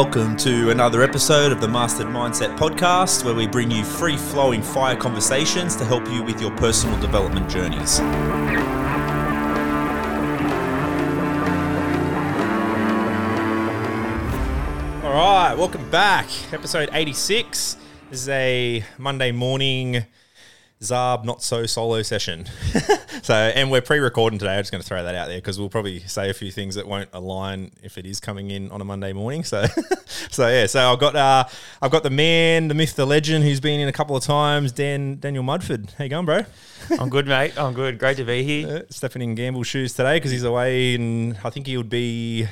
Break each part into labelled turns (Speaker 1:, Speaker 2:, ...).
Speaker 1: Welcome to another episode of the Mastered Mindset Podcast, where we bring you free flowing fire conversations to help you with your personal development journeys. All right, welcome back. Episode 86. This is a Monday morning Zarb not so solo session. so, and we're pre-recording today. I'm just going to throw that out there because we'll probably say a few things that won't align if it is coming in on a Monday morning. So, so yeah. So I've got uh, I've got the man, the myth, the legend, who's been in a couple of times. Dan Daniel Mudford. How you going, bro?
Speaker 2: I'm good, mate. I'm good. Great to be here.
Speaker 1: Uh, stepping in Gamble's shoes today because he's away, and I think he would be.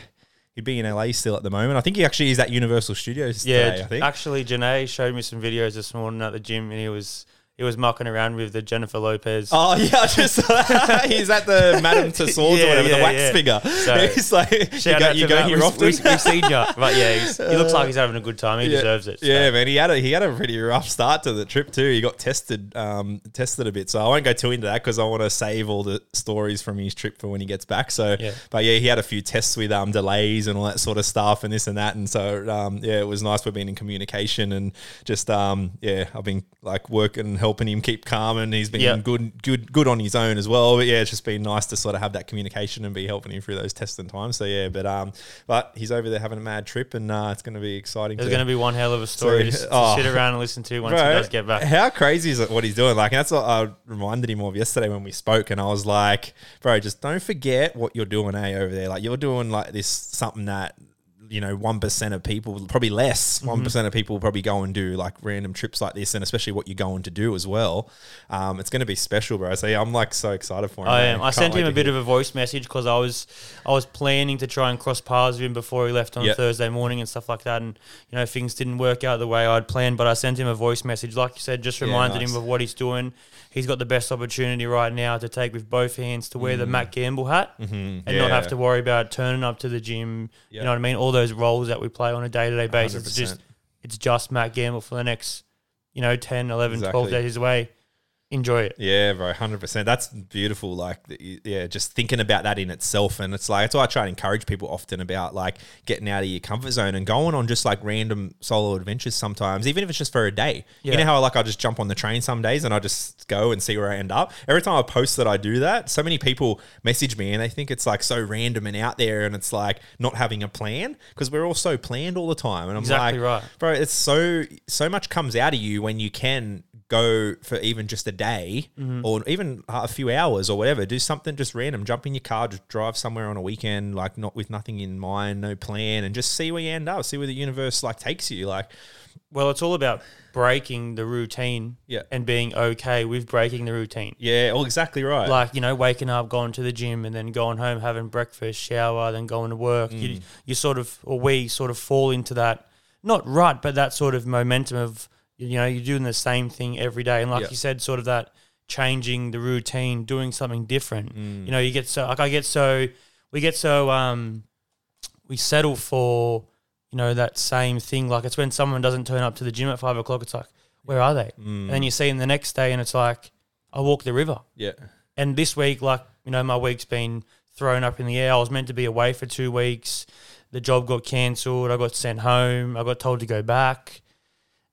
Speaker 1: He'd be in LA still at the moment. I think he actually is at Universal Studios
Speaker 2: Yeah,
Speaker 1: today. I think.
Speaker 2: actually, Janae showed me some videos this morning at the gym, and he was he was mucking around with the Jennifer Lopez.
Speaker 1: Oh yeah, I just he's at the Madame Tussauds or
Speaker 2: Yeah,
Speaker 1: whatever, the wax
Speaker 2: yeah.
Speaker 1: figure.
Speaker 2: So,
Speaker 1: he's like, you
Speaker 2: Shout
Speaker 1: go,
Speaker 2: out
Speaker 1: you go here often.
Speaker 2: we- We've seen you, but yeah, he's, he looks like he's having a good time. He
Speaker 1: yeah,
Speaker 2: deserves it. so.
Speaker 1: Yeah, man, he had a he had a pretty rough start to the trip too. He got tested um, tested a bit, so I won't go too into that because I want to save all the stories from his trip for when he gets back. So,
Speaker 2: Yeah.
Speaker 1: but yeah, he had a few tests with um, delays and all that sort of stuff and this and that, and so um, yeah, it was nice. We've been in communication and just um, yeah, I've been like working, helping him keep calm, and he's been
Speaker 2: Yeah.
Speaker 1: good, good, good on his own as well. But yeah, it's just been nice to sort of have that communication and be helping him through those testing times. So yeah, but um, but he's over there having a mad trip, and uh, it's going to be exciting.
Speaker 2: There's
Speaker 1: to-
Speaker 2: going to be one hell of a story
Speaker 1: So,
Speaker 2: to
Speaker 1: oh.
Speaker 2: sit around and listen to once
Speaker 1: Bro,
Speaker 2: he does get back.
Speaker 1: How crazy is it what he's doing? Like, and that's what I reminded him of yesterday when we spoke, and I was like, bro, just don't forget what you're doing, eh, over there. Like, you're doing like this something that. You know, one percent of people, probably less,
Speaker 2: Mm-hmm.
Speaker 1: one of people probably go and do like random trips like this, and especially what you're going to do as well. Um, it's going to be special, bro. So yeah, I'm like so excited for him.
Speaker 2: I am. I sent him a bit
Speaker 1: hear-
Speaker 2: of a voice message because I was I was planning to try and cross paths with him before he left on
Speaker 1: Yep.
Speaker 2: Thursday morning and stuff like that, and you know things didn't work out the way I'd planned. But I sent him a voice message, like you said, just
Speaker 1: Yeah,
Speaker 2: reminded
Speaker 1: nice.
Speaker 2: him of what he's doing. He's got the best opportunity right now to take with both hands to wear the Matt Gamble hat
Speaker 1: Mhm,
Speaker 2: and
Speaker 1: yeah.
Speaker 2: not have to worry about turning up to the gym.
Speaker 1: Yeah.
Speaker 2: You know what I mean? All those roles that we play on a day to day basis. It's just
Speaker 1: 100%.
Speaker 2: it's just Matt Gamble for the next, you know, 10, 11, 12 days away. Enjoy it.
Speaker 1: Yeah, bro, hundred percent. That's beautiful. Like, yeah, just thinking about that in itself, and it's like that's why I try to encourage people often about like getting out of your comfort zone and going on just like random solo adventures. Sometimes, even if it's just for a day. You know how I like I just jump on the train some days and I just go and see where I end up. Every time I post that I do that, so many people message me and they think it's like so random and out there, and it's like not having a plan because we're all so planned all the time. And I'm
Speaker 2: Exactly
Speaker 1: like,
Speaker 2: right.
Speaker 1: bro, it's so so much comes out of you when you can go for even just a day
Speaker 2: Mm-hmm.
Speaker 1: or even a few hours or whatever. Do something just random. Jump in your car, just drive somewhere on a weekend, like not with nothing in mind, no plan, and just see where you end up. See where the universe like takes you. Like,
Speaker 2: Well, it's all about breaking the routine
Speaker 1: Yeah.
Speaker 2: and being okay with breaking the routine.
Speaker 1: yeah, oh, exactly right.
Speaker 2: Like, you know, waking up, going to the gym, and then going home, having breakfast, shower, then going to work.
Speaker 1: Mm.
Speaker 2: You, you sort of, or we sort of fall into that, not rut, but that sort of momentum of, you know, you're doing the same thing every day. And like
Speaker 1: Yeah.
Speaker 2: you said, sort of that changing the routine, doing something different.
Speaker 1: Mm.
Speaker 2: You know, you get so, like, I get so, we get so, um, we settle for, you know, that same thing. Like it's when someone doesn't turn up to the gym at five o'clock, it's like, where are they?
Speaker 1: Mm.
Speaker 2: And then you see them the next day and it's like, I walk the river.
Speaker 1: yeah,
Speaker 2: And this week, like, you know, my week's been thrown up in the air. I was meant to be away for two weeks. The job got cancelled. I got sent home. I got told to go back.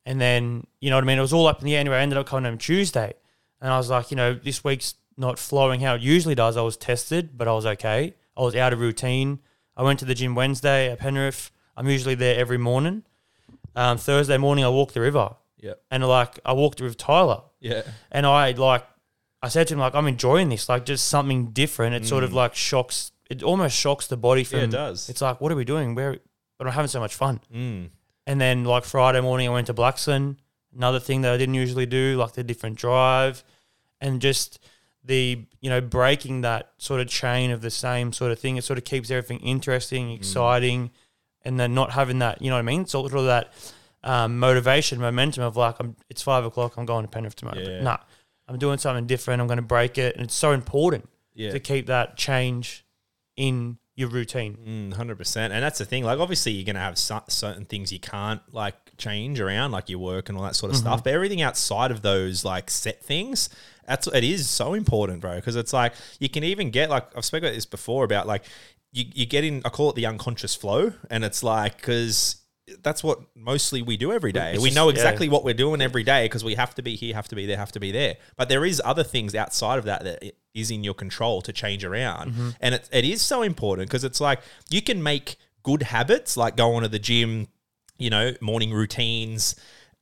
Speaker 2: And then, you know what I mean? It was all up in the air. Anyway, I ended up coming home Tuesday. And I was like, you know, this week's not flowing how it usually does. I was tested, but I was okay. I was out of routine. I went to the gym Wednesday at Penrith. I'm usually there every morning. Um, Thursday morning, I walked the river.
Speaker 1: yeah,
Speaker 2: And like, I walked with Tyler.
Speaker 1: yeah,
Speaker 2: And I like, I said to him like, I'm enjoying this, like just something different. It sort of like shocks, it almost shocks the body from.
Speaker 1: Mm. Yeah, it does.
Speaker 2: It's like, what are we doing? Where, but I'm having so much fun.
Speaker 1: mm.
Speaker 2: And then like Friday morning, I went to Blaxland. Another thing that I didn't usually do, like the different drive, and just the you know breaking that sort of chain of the same sort of thing. It sort of keeps everything interesting,
Speaker 1: Mm.
Speaker 2: exciting, and then not having that. You know what I mean? Sort of that um, motivation, momentum of like, I'm. It's five o'clock. I'm going to Penrith tomorrow.
Speaker 1: Yeah.
Speaker 2: But nah, I'm doing something different. I'm going to break it, and it's so important
Speaker 1: yeah.
Speaker 2: to keep that change in your routine.
Speaker 1: Mm, Hundred percent, and that's the thing. Like, obviously, you're gonna have cer- certain things you can't like change around, like your work and all that sort of stuff. But everything outside of those like set things, that's it is so important, bro. Because it's like you can even get like I've spoken about this before about like you you get in. I call it the unconscious flow, and it's like because that's what mostly we do every day.
Speaker 2: It's
Speaker 1: we
Speaker 2: just-
Speaker 1: know
Speaker 2: yeah.
Speaker 1: exactly what we're doing every day because we have to be here, have to be there, have to be there. But there is other things outside of that that is in your control to change around,
Speaker 2: Mm-hmm.
Speaker 1: and it, it is so important because it's like you can make good habits like going to the gym, you know, morning routines.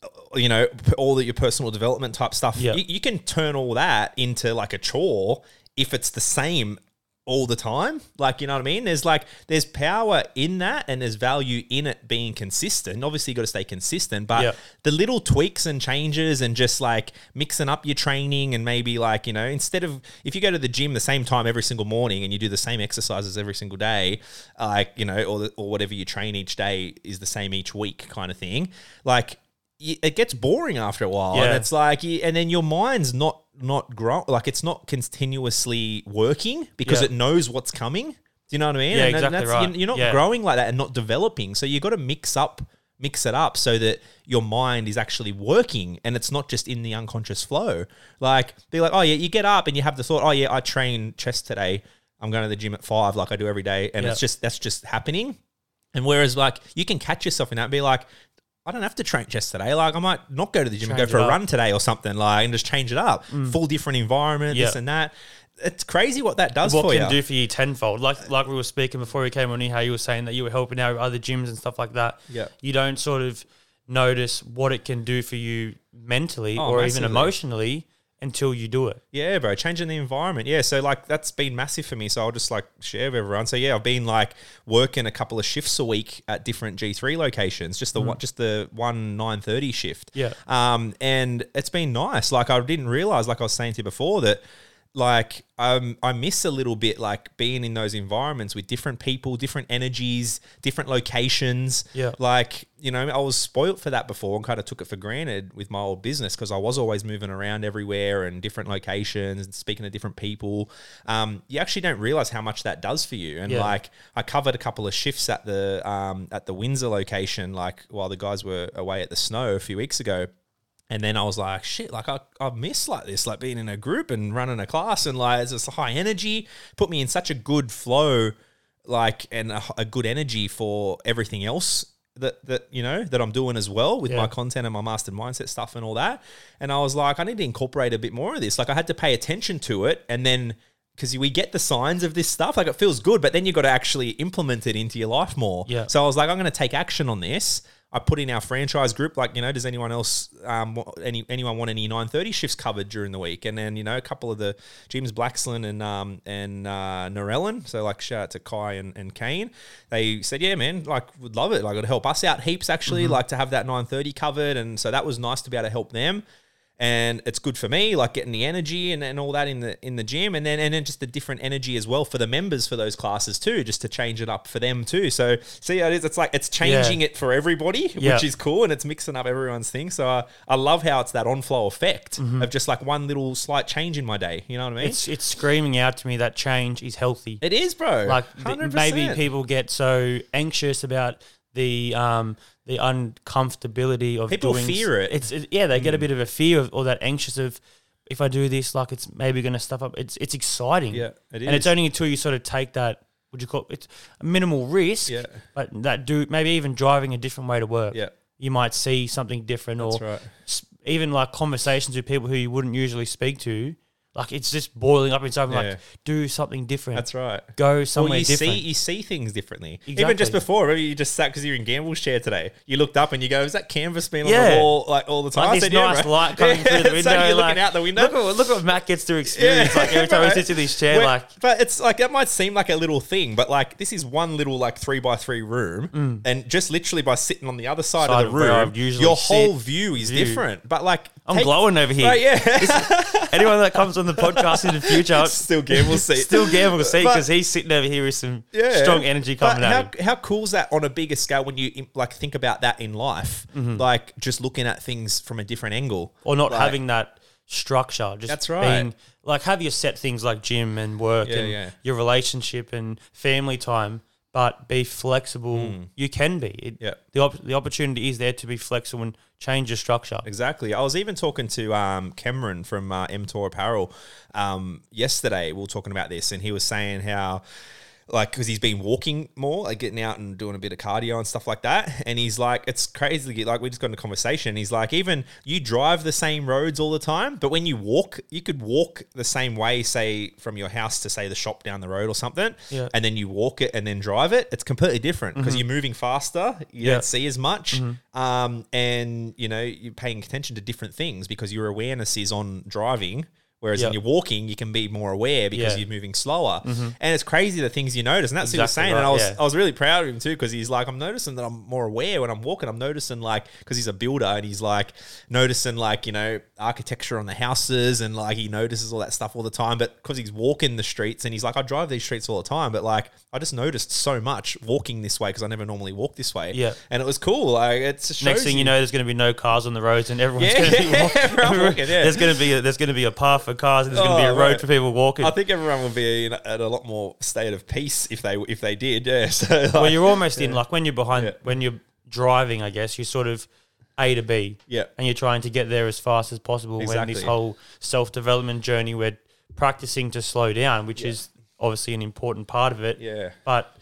Speaker 1: uh, You know, all the, your personal development type stuff.
Speaker 2: Yeah.
Speaker 1: You, you can turn all that into like a chore if it's the same all the time. Like, you know what I mean? There's like, there's power in that and there's value in it being consistent. Obviously, you got to stay consistent, but
Speaker 2: Yeah.
Speaker 1: the little tweaks and changes and just like mixing up your training and maybe like, you know, instead of if you go to the gym the same time every single morning and you do the same exercises every single day, like, you know, or, the, or whatever you train each day is the same each week kind of thing, like, it gets boring after a while and it's like and then your mind's not not grow like it's not continuously working because
Speaker 2: Yeah.
Speaker 1: it knows what's coming do you know what i mean
Speaker 2: Yeah,
Speaker 1: And
Speaker 2: exactly
Speaker 1: that's,
Speaker 2: right.
Speaker 1: you're, you're not
Speaker 2: Yeah.
Speaker 1: growing like that and not developing so you got to mix up mix it up so that your mind is actually working and it's not just in the unconscious flow like be like oh yeah you get up and you have the thought oh yeah i train chest today i'm going to the gym at five like i do every day and
Speaker 2: Yeah.
Speaker 1: it's just that's just happening and whereas like you can catch yourself in that and be like, I don't have to train chest today. Like I might not go to the gym and go for a
Speaker 2: up.
Speaker 1: run today or something, like and just change it up. Mm. Full different environment, this and that. It's crazy what that does
Speaker 2: what
Speaker 1: for
Speaker 2: can do for you tenfold. Like like we were speaking before we came on here, how you were saying that you were helping out other gyms and stuff like that.
Speaker 1: Yeah.
Speaker 2: You don't sort of notice what it can do for you mentally
Speaker 1: Oh,
Speaker 2: or
Speaker 1: massively.
Speaker 2: even emotionally until you do it.
Speaker 1: Yeah, bro, changing the environment. Yeah, so like that's been massive for me. So I'll just like share with everyone. So yeah, I've been like working a couple of shifts a week at different G three locations. Just the one, just the one nine thirty shift.
Speaker 2: Yeah.
Speaker 1: Um, and it's been nice. Like I didn't realize, like I was saying to you before, that like um, I miss a little bit like being in those environments with different people, different energies, different locations.
Speaker 2: Yeah.
Speaker 1: Like, you know, I was spoilt for that before and kind of took it for granted with my old business because I was always moving around everywhere and different locations and speaking to different people. Um, you actually don't realize how much that does for you. And
Speaker 2: Yeah.
Speaker 1: like, I covered a couple of shifts at the um, at the Windsor location, like while the guys were away at the snow a few weeks ago. And then I was like, shit, like I, I miss like this, like being in a group and running a class and like it's just high energy, put me in such a good flow, like and a, a good energy for everything else that that you know that I'm doing as well with
Speaker 2: Yeah.
Speaker 1: my content and my mastered mindset stuff and all that. And I was like, I need to incorporate a bit more of this. Like I had to pay attention to it and then because we get the signs of this stuff, like it feels good, but then you've got to actually implement it into your life more.
Speaker 2: Yeah.
Speaker 1: So I was like, I'm going to take action on this. I put in our franchise group, like you know, does anyone else, um, any anyone want any 9:30 shifts covered during the week? And then you know, a couple of the James Blaxland and um and uh, Narellan, so like shout out to Kai and, and Kane, they said, yeah, man, like would love it, like it'd help us out heaps actually, like to have that 9:30 covered, and so that was nice to be able to help them and it's good for me, like getting the energy and, and all that in the in the gym, and then and then just the different energy as well for the members for those classes too, just to change it up for them too. So see how it is. It's like it's changing it for everybody,
Speaker 2: Yeah.
Speaker 1: which is cool, and it's mixing up everyone's thing. So I, I love how it's that on flow effect
Speaker 2: Mm-hmm.
Speaker 1: of just like one little slight change in my day. You know what I mean?
Speaker 2: It's it's screaming out to me that change is healthy.
Speaker 1: it is, bro.
Speaker 2: like th- maybe people get so anxious about the um the uncomfortability of
Speaker 1: People
Speaker 2: doing
Speaker 1: fear it.
Speaker 2: It's it, yeah, they get a mm. bit of a fear of or that anxious of if I do this, like it's maybe going to stuff up. It's it's exciting.
Speaker 1: Yeah, it
Speaker 2: and it's only until you sort of take that. Would you call it? It's a minimal risk.
Speaker 1: Yeah.
Speaker 2: But that do maybe even driving a different way to work.
Speaker 1: Yeah.
Speaker 2: You might see something different, or
Speaker 1: right.
Speaker 2: even like conversations with people who you wouldn't usually speak to. Like it's just boiling up inside. me,
Speaker 1: Yeah.
Speaker 2: Like do something different.
Speaker 1: That's right.
Speaker 2: Go somewhere
Speaker 1: well, you
Speaker 2: different.
Speaker 1: see you see things differently. Even just before, maybe you just sat because you're in Gamble's chair today. You looked up and you go, "Is that canvas been on the wall like all the time?" I
Speaker 2: Like this
Speaker 1: said, "Yeah,
Speaker 2: nice
Speaker 1: bro."
Speaker 2: light coming through the
Speaker 1: so
Speaker 2: window.
Speaker 1: you're
Speaker 2: like,
Speaker 1: looking out the window.
Speaker 2: Look at, look what Matt gets to experience. like every time he sits in his chair,
Speaker 1: Well,
Speaker 2: like
Speaker 1: but it's like that might seem like a little thing, but like this is one little like three by three room, and just literally by sitting on the other side,
Speaker 2: Mm. Side
Speaker 1: of
Speaker 2: of
Speaker 1: the room, your whole view is
Speaker 2: view.
Speaker 1: different. But like,
Speaker 2: I'm
Speaker 1: take-
Speaker 2: glowing over here.
Speaker 1: Right, yeah,
Speaker 2: Anyone that comes on the podcast in the future, I'll
Speaker 1: still Gamble's seat.
Speaker 2: still gamble see because he's sitting over here with some
Speaker 1: yeah.
Speaker 2: strong energy coming
Speaker 1: how,
Speaker 2: him.
Speaker 1: How cool is that on a bigger scale when you like think about that in life,
Speaker 2: Mm-hmm.
Speaker 1: like just looking at things from a different angle,
Speaker 2: Or not
Speaker 1: Like-
Speaker 2: having that structure. Just
Speaker 1: That's right.
Speaker 2: Being, like have your set things like gym and work
Speaker 1: Yeah,
Speaker 2: and
Speaker 1: yeah.
Speaker 2: your relationship and family time, but be flexible. You can be. It.
Speaker 1: Yeah.
Speaker 2: The op- the opportunity is there to be flexible and change your structure.
Speaker 1: Exactly. I was even talking to um, Cameron from uh, Mtor Apparel um, yesterday. We were talking about this, and he was saying how like because he's been walking more, like getting out and doing a bit of cardio and stuff like that. And he's like, it's crazy. Like we just got in a conversation. He's like, even you drive the same roads all the time, but when you walk, you could walk the same way, say from your house to say the shop down the road or something,
Speaker 2: Yeah.
Speaker 1: and then you walk it and then drive it. It's completely different because you're moving faster. You
Speaker 2: Yeah.
Speaker 1: don't see as much, um, and you know you're paying attention to different things because your awareness is on driving. Whereas
Speaker 2: Yeah.
Speaker 1: when you're walking, you can be more aware because
Speaker 2: Yeah.
Speaker 1: you're moving slower, mm-hmm. and it's crazy the things you notice. And that's what he was
Speaker 2: Exactly
Speaker 1: saying. And I was
Speaker 2: yeah.
Speaker 1: I was really proud of him too because he's like, I'm noticing that I'm more aware when I'm walking. I'm noticing like because he's a builder and he's like noticing like you know architecture on the houses and like he notices all that stuff all the time. But because he's walking the streets and he's like, I drive these streets all the time, but like I just noticed so much walking this way because I never normally walk this way.
Speaker 2: Yeah.
Speaker 1: and it was cool. Like it's
Speaker 2: Next thing you know, there's going to be no cars on the roads, and everyone's
Speaker 1: Yeah,
Speaker 2: going to be walking.
Speaker 1: yeah.
Speaker 2: There's going to be a, there's going to be a path for cars, and there's going to be
Speaker 1: Oh,
Speaker 2: a road
Speaker 1: right.
Speaker 2: for people walking.
Speaker 1: I think everyone would be in, at a lot more state of peace if they if they did. Yeah. So like,
Speaker 2: well, you're almost in like when you're behind
Speaker 1: Yeah.
Speaker 2: when you're driving. I guess you're sort of A to B.
Speaker 1: Yeah.
Speaker 2: and you're trying to get there as fast as possible. When this whole self development journey, we're practicing to slow down, which is obviously an important part of it.
Speaker 1: Yeah.
Speaker 2: but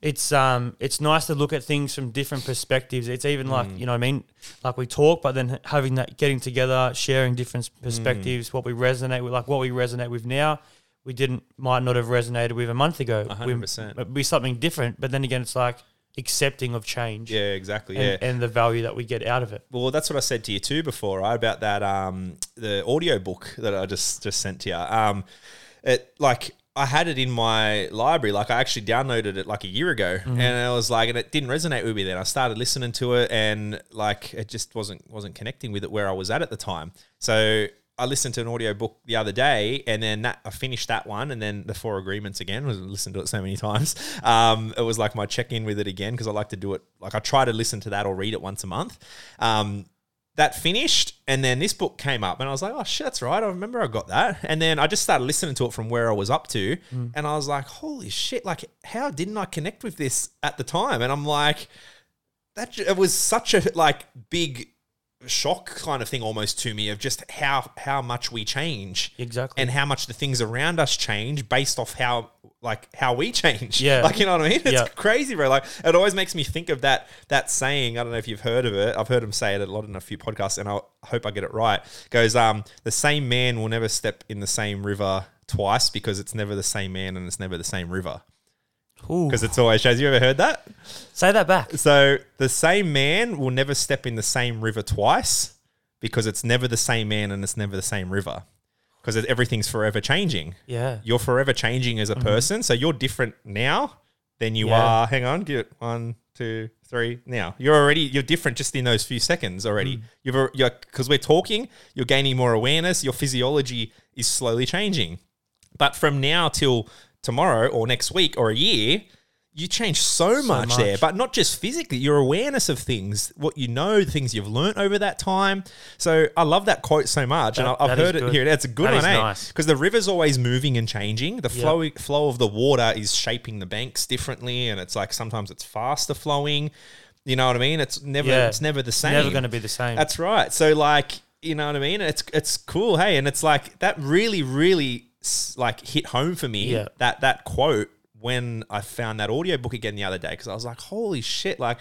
Speaker 2: it's um it's nice to look at things from different perspectives. It's even like
Speaker 1: Mm.
Speaker 2: you know what I mean, like we talk, but then having that getting together, sharing different
Speaker 1: Mm.
Speaker 2: perspectives, what we resonate with, like what we resonate with now. We didn't might not have resonated with a month ago.
Speaker 1: Hundred percent.
Speaker 2: It'd be something different, but then again, it's like accepting of change
Speaker 1: Yeah, exactly.
Speaker 2: and,
Speaker 1: Yeah.
Speaker 2: and the value that we get out of it.
Speaker 1: Well, that's what I said to you too before, right? About that um the audio book that I just just sent to you. Um it like I had it in my library, like I actually downloaded it like a year ago, and I was like, and it didn't resonate with me. Then I started listening to it, and like it just wasn't wasn't connecting with it where I was at at the time. So I listened to an audio book the other day, and then that I finished that one, and then the Four Agreements again. I listened to it so many times. Um, it was like my check in with it again because I like to do it. Like I try to listen to that or read it once a month. Um, that finished, and then this book came up, and I was like, "Oh shit, that's right. I remember I got that." And then I just started listening to it from where I was up to, mm. and I was like, "Holy shit! Like, how didn't I connect with this at the time?" And I'm like, "That it was such a like big." shock kind of thing almost to me of just how how much we change
Speaker 2: Exactly.
Speaker 1: and how much the things around us change based off how like how we change.
Speaker 2: Yeah.
Speaker 1: like you know what i mean? It's
Speaker 2: Yeah.
Speaker 1: crazy bro. Like it always makes me think of that that saying. I don't know if you've heard of it. I've heard him say it a lot in a few podcasts and i hope i get it right. Goes um the same man will never step in the same river twice because it's never the same man and it's never the same river. Because it's always shows you ever heard that?
Speaker 2: Say that back.
Speaker 1: so the same man will never step in the same river twice because it's never the same man and it's never the same river because everything's forever changing.
Speaker 2: Yeah.
Speaker 1: You're forever changing as a mm-hmm. person, so you're different now than you
Speaker 2: Yeah.
Speaker 1: are. Hang on, get one, two, three. Now you're already you're different just in those few seconds already. Mm. You've you're because we're talking, you're gaining more awareness. Your physiology is slowly changing, but from now till tomorrow or next week or a year. You change so, much, there, but not just physically. Your awareness of things, what you know, the things you've learnt over that time. So I love that quote so much, and I- I've heard it
Speaker 2: good.
Speaker 1: here. That's a good
Speaker 2: That
Speaker 1: one, eh?
Speaker 2: nice.
Speaker 1: because the river's always moving and changing. The flow flow of the water is shaping the banks differently, and it's like sometimes it's faster flowing. You know what I mean? It's never
Speaker 2: Yeah.
Speaker 1: it's never the same.
Speaker 2: Never going to be the same.
Speaker 1: That's right. So like you know what I mean? It's it's cool, hey, and it's like that really really like hit home for me.
Speaker 2: Yeah.
Speaker 1: That that quote when I found that audiobook again the other day because I was like, holy shit! Like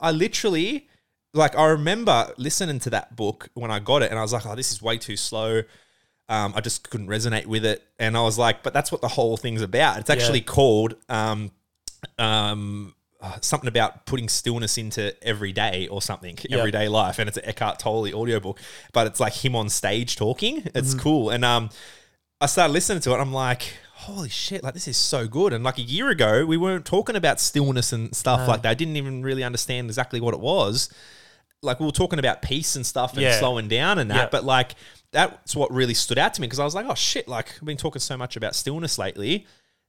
Speaker 1: I literally like I remember listening to that book when I got it, and I was like, oh, this is way too slow. Um, I just couldn't resonate with it, and I was like, but that's what the whole thing's about. It's actually called um, um, uh, something about putting stillness into every day or something,
Speaker 2: Yeah.
Speaker 1: everyday life, and it's an Eckhart Tolle audiobook, but it's like him on stage talking. It's
Speaker 2: Mm-hmm.
Speaker 1: cool, and um, I started listening to it. I'm like, holy shit, like this is so good. And like a year ago, we weren't talking about stillness and stuff like that. I didn't even really understand exactly what it was. Like we were talking about peace and stuff and
Speaker 2: Yeah.
Speaker 1: slowing down and that,
Speaker 2: Yeah.
Speaker 1: but like that's what really stood out to me because I was like, oh shit, like I've been talking so much about stillness lately.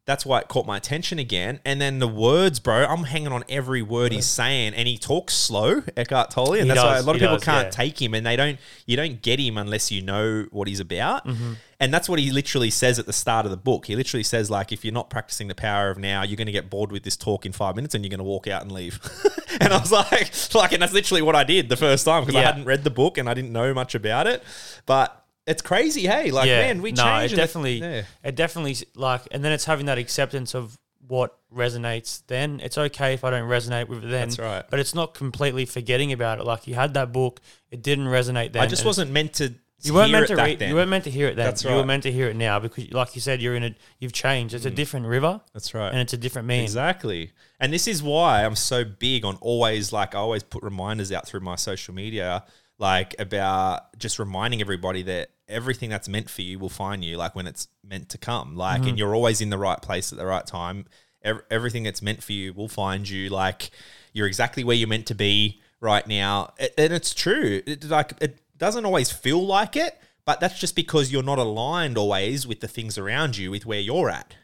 Speaker 1: That's why it caught my attention again. And then the words, bro, I'm hanging on every word he's saying, and he talks slow, Eckhart Tolle, and
Speaker 2: He
Speaker 1: that's why a lot of people
Speaker 2: does,
Speaker 1: can't
Speaker 2: yeah.
Speaker 1: take him, and they don't. You don't get him unless you know what he's about.
Speaker 2: Mm-hmm.
Speaker 1: And that's what he literally says at the start of the book. He literally says, like, if you're not practicing the power of now, you're going to get bored with this talk in five minutes, and you're going to walk out and leave. and I was like, like, and that's literally what I did the first time because I hadn't read the book and I didn't know much about it. But it's crazy, hey, like, man, we
Speaker 2: no,
Speaker 1: change.
Speaker 2: it definitely,
Speaker 1: yeah.
Speaker 2: it definitely like, and then it's having that acceptance of what resonates then. It's okay if I don't resonate with it then.
Speaker 1: That's right.
Speaker 2: But it's not completely forgetting about it. Like you had that book, it didn't resonate then.
Speaker 1: I just wasn't meant to.
Speaker 2: You weren't
Speaker 1: hear
Speaker 2: meant
Speaker 1: it
Speaker 2: to read. You weren't meant to hear it then.
Speaker 1: That's right.
Speaker 2: You were.
Speaker 1: Mm.
Speaker 2: meant to hear it now because, like you said, you're in a. You've changed. It's a different river,
Speaker 1: That's right.
Speaker 2: and it's a different man.
Speaker 1: Exactly. And this is why I'm so big on always like I always put reminders out through my social media like about just reminding everybody that everything that's meant for you will find you like when it's meant to come. Like
Speaker 2: Mm-hmm.
Speaker 1: and you're always in the right place at the right time. Ev- everything that's meant for you will find you like you're exactly where you're meant to be right now. It- and it's true. It, like it doesn't always feel like it, but that's just because you're not aligned always with the things around you with where you're at.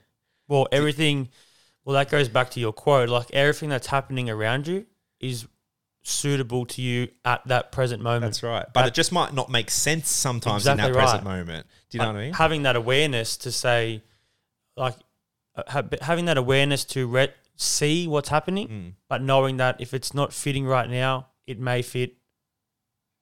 Speaker 2: Well, everything. Well, that goes back to your quote. Like everything that's happening around you is suitable to you at that present moment.
Speaker 1: That's right. But it just might not make sense sometimes in
Speaker 2: Exactly
Speaker 1: that present moment. Do you know what I mean?
Speaker 2: Having that awareness to say, like, uh, ha- having that awareness to re- see what's happening,
Speaker 1: Mm.
Speaker 2: but knowing that if it's not fitting right now, it may fit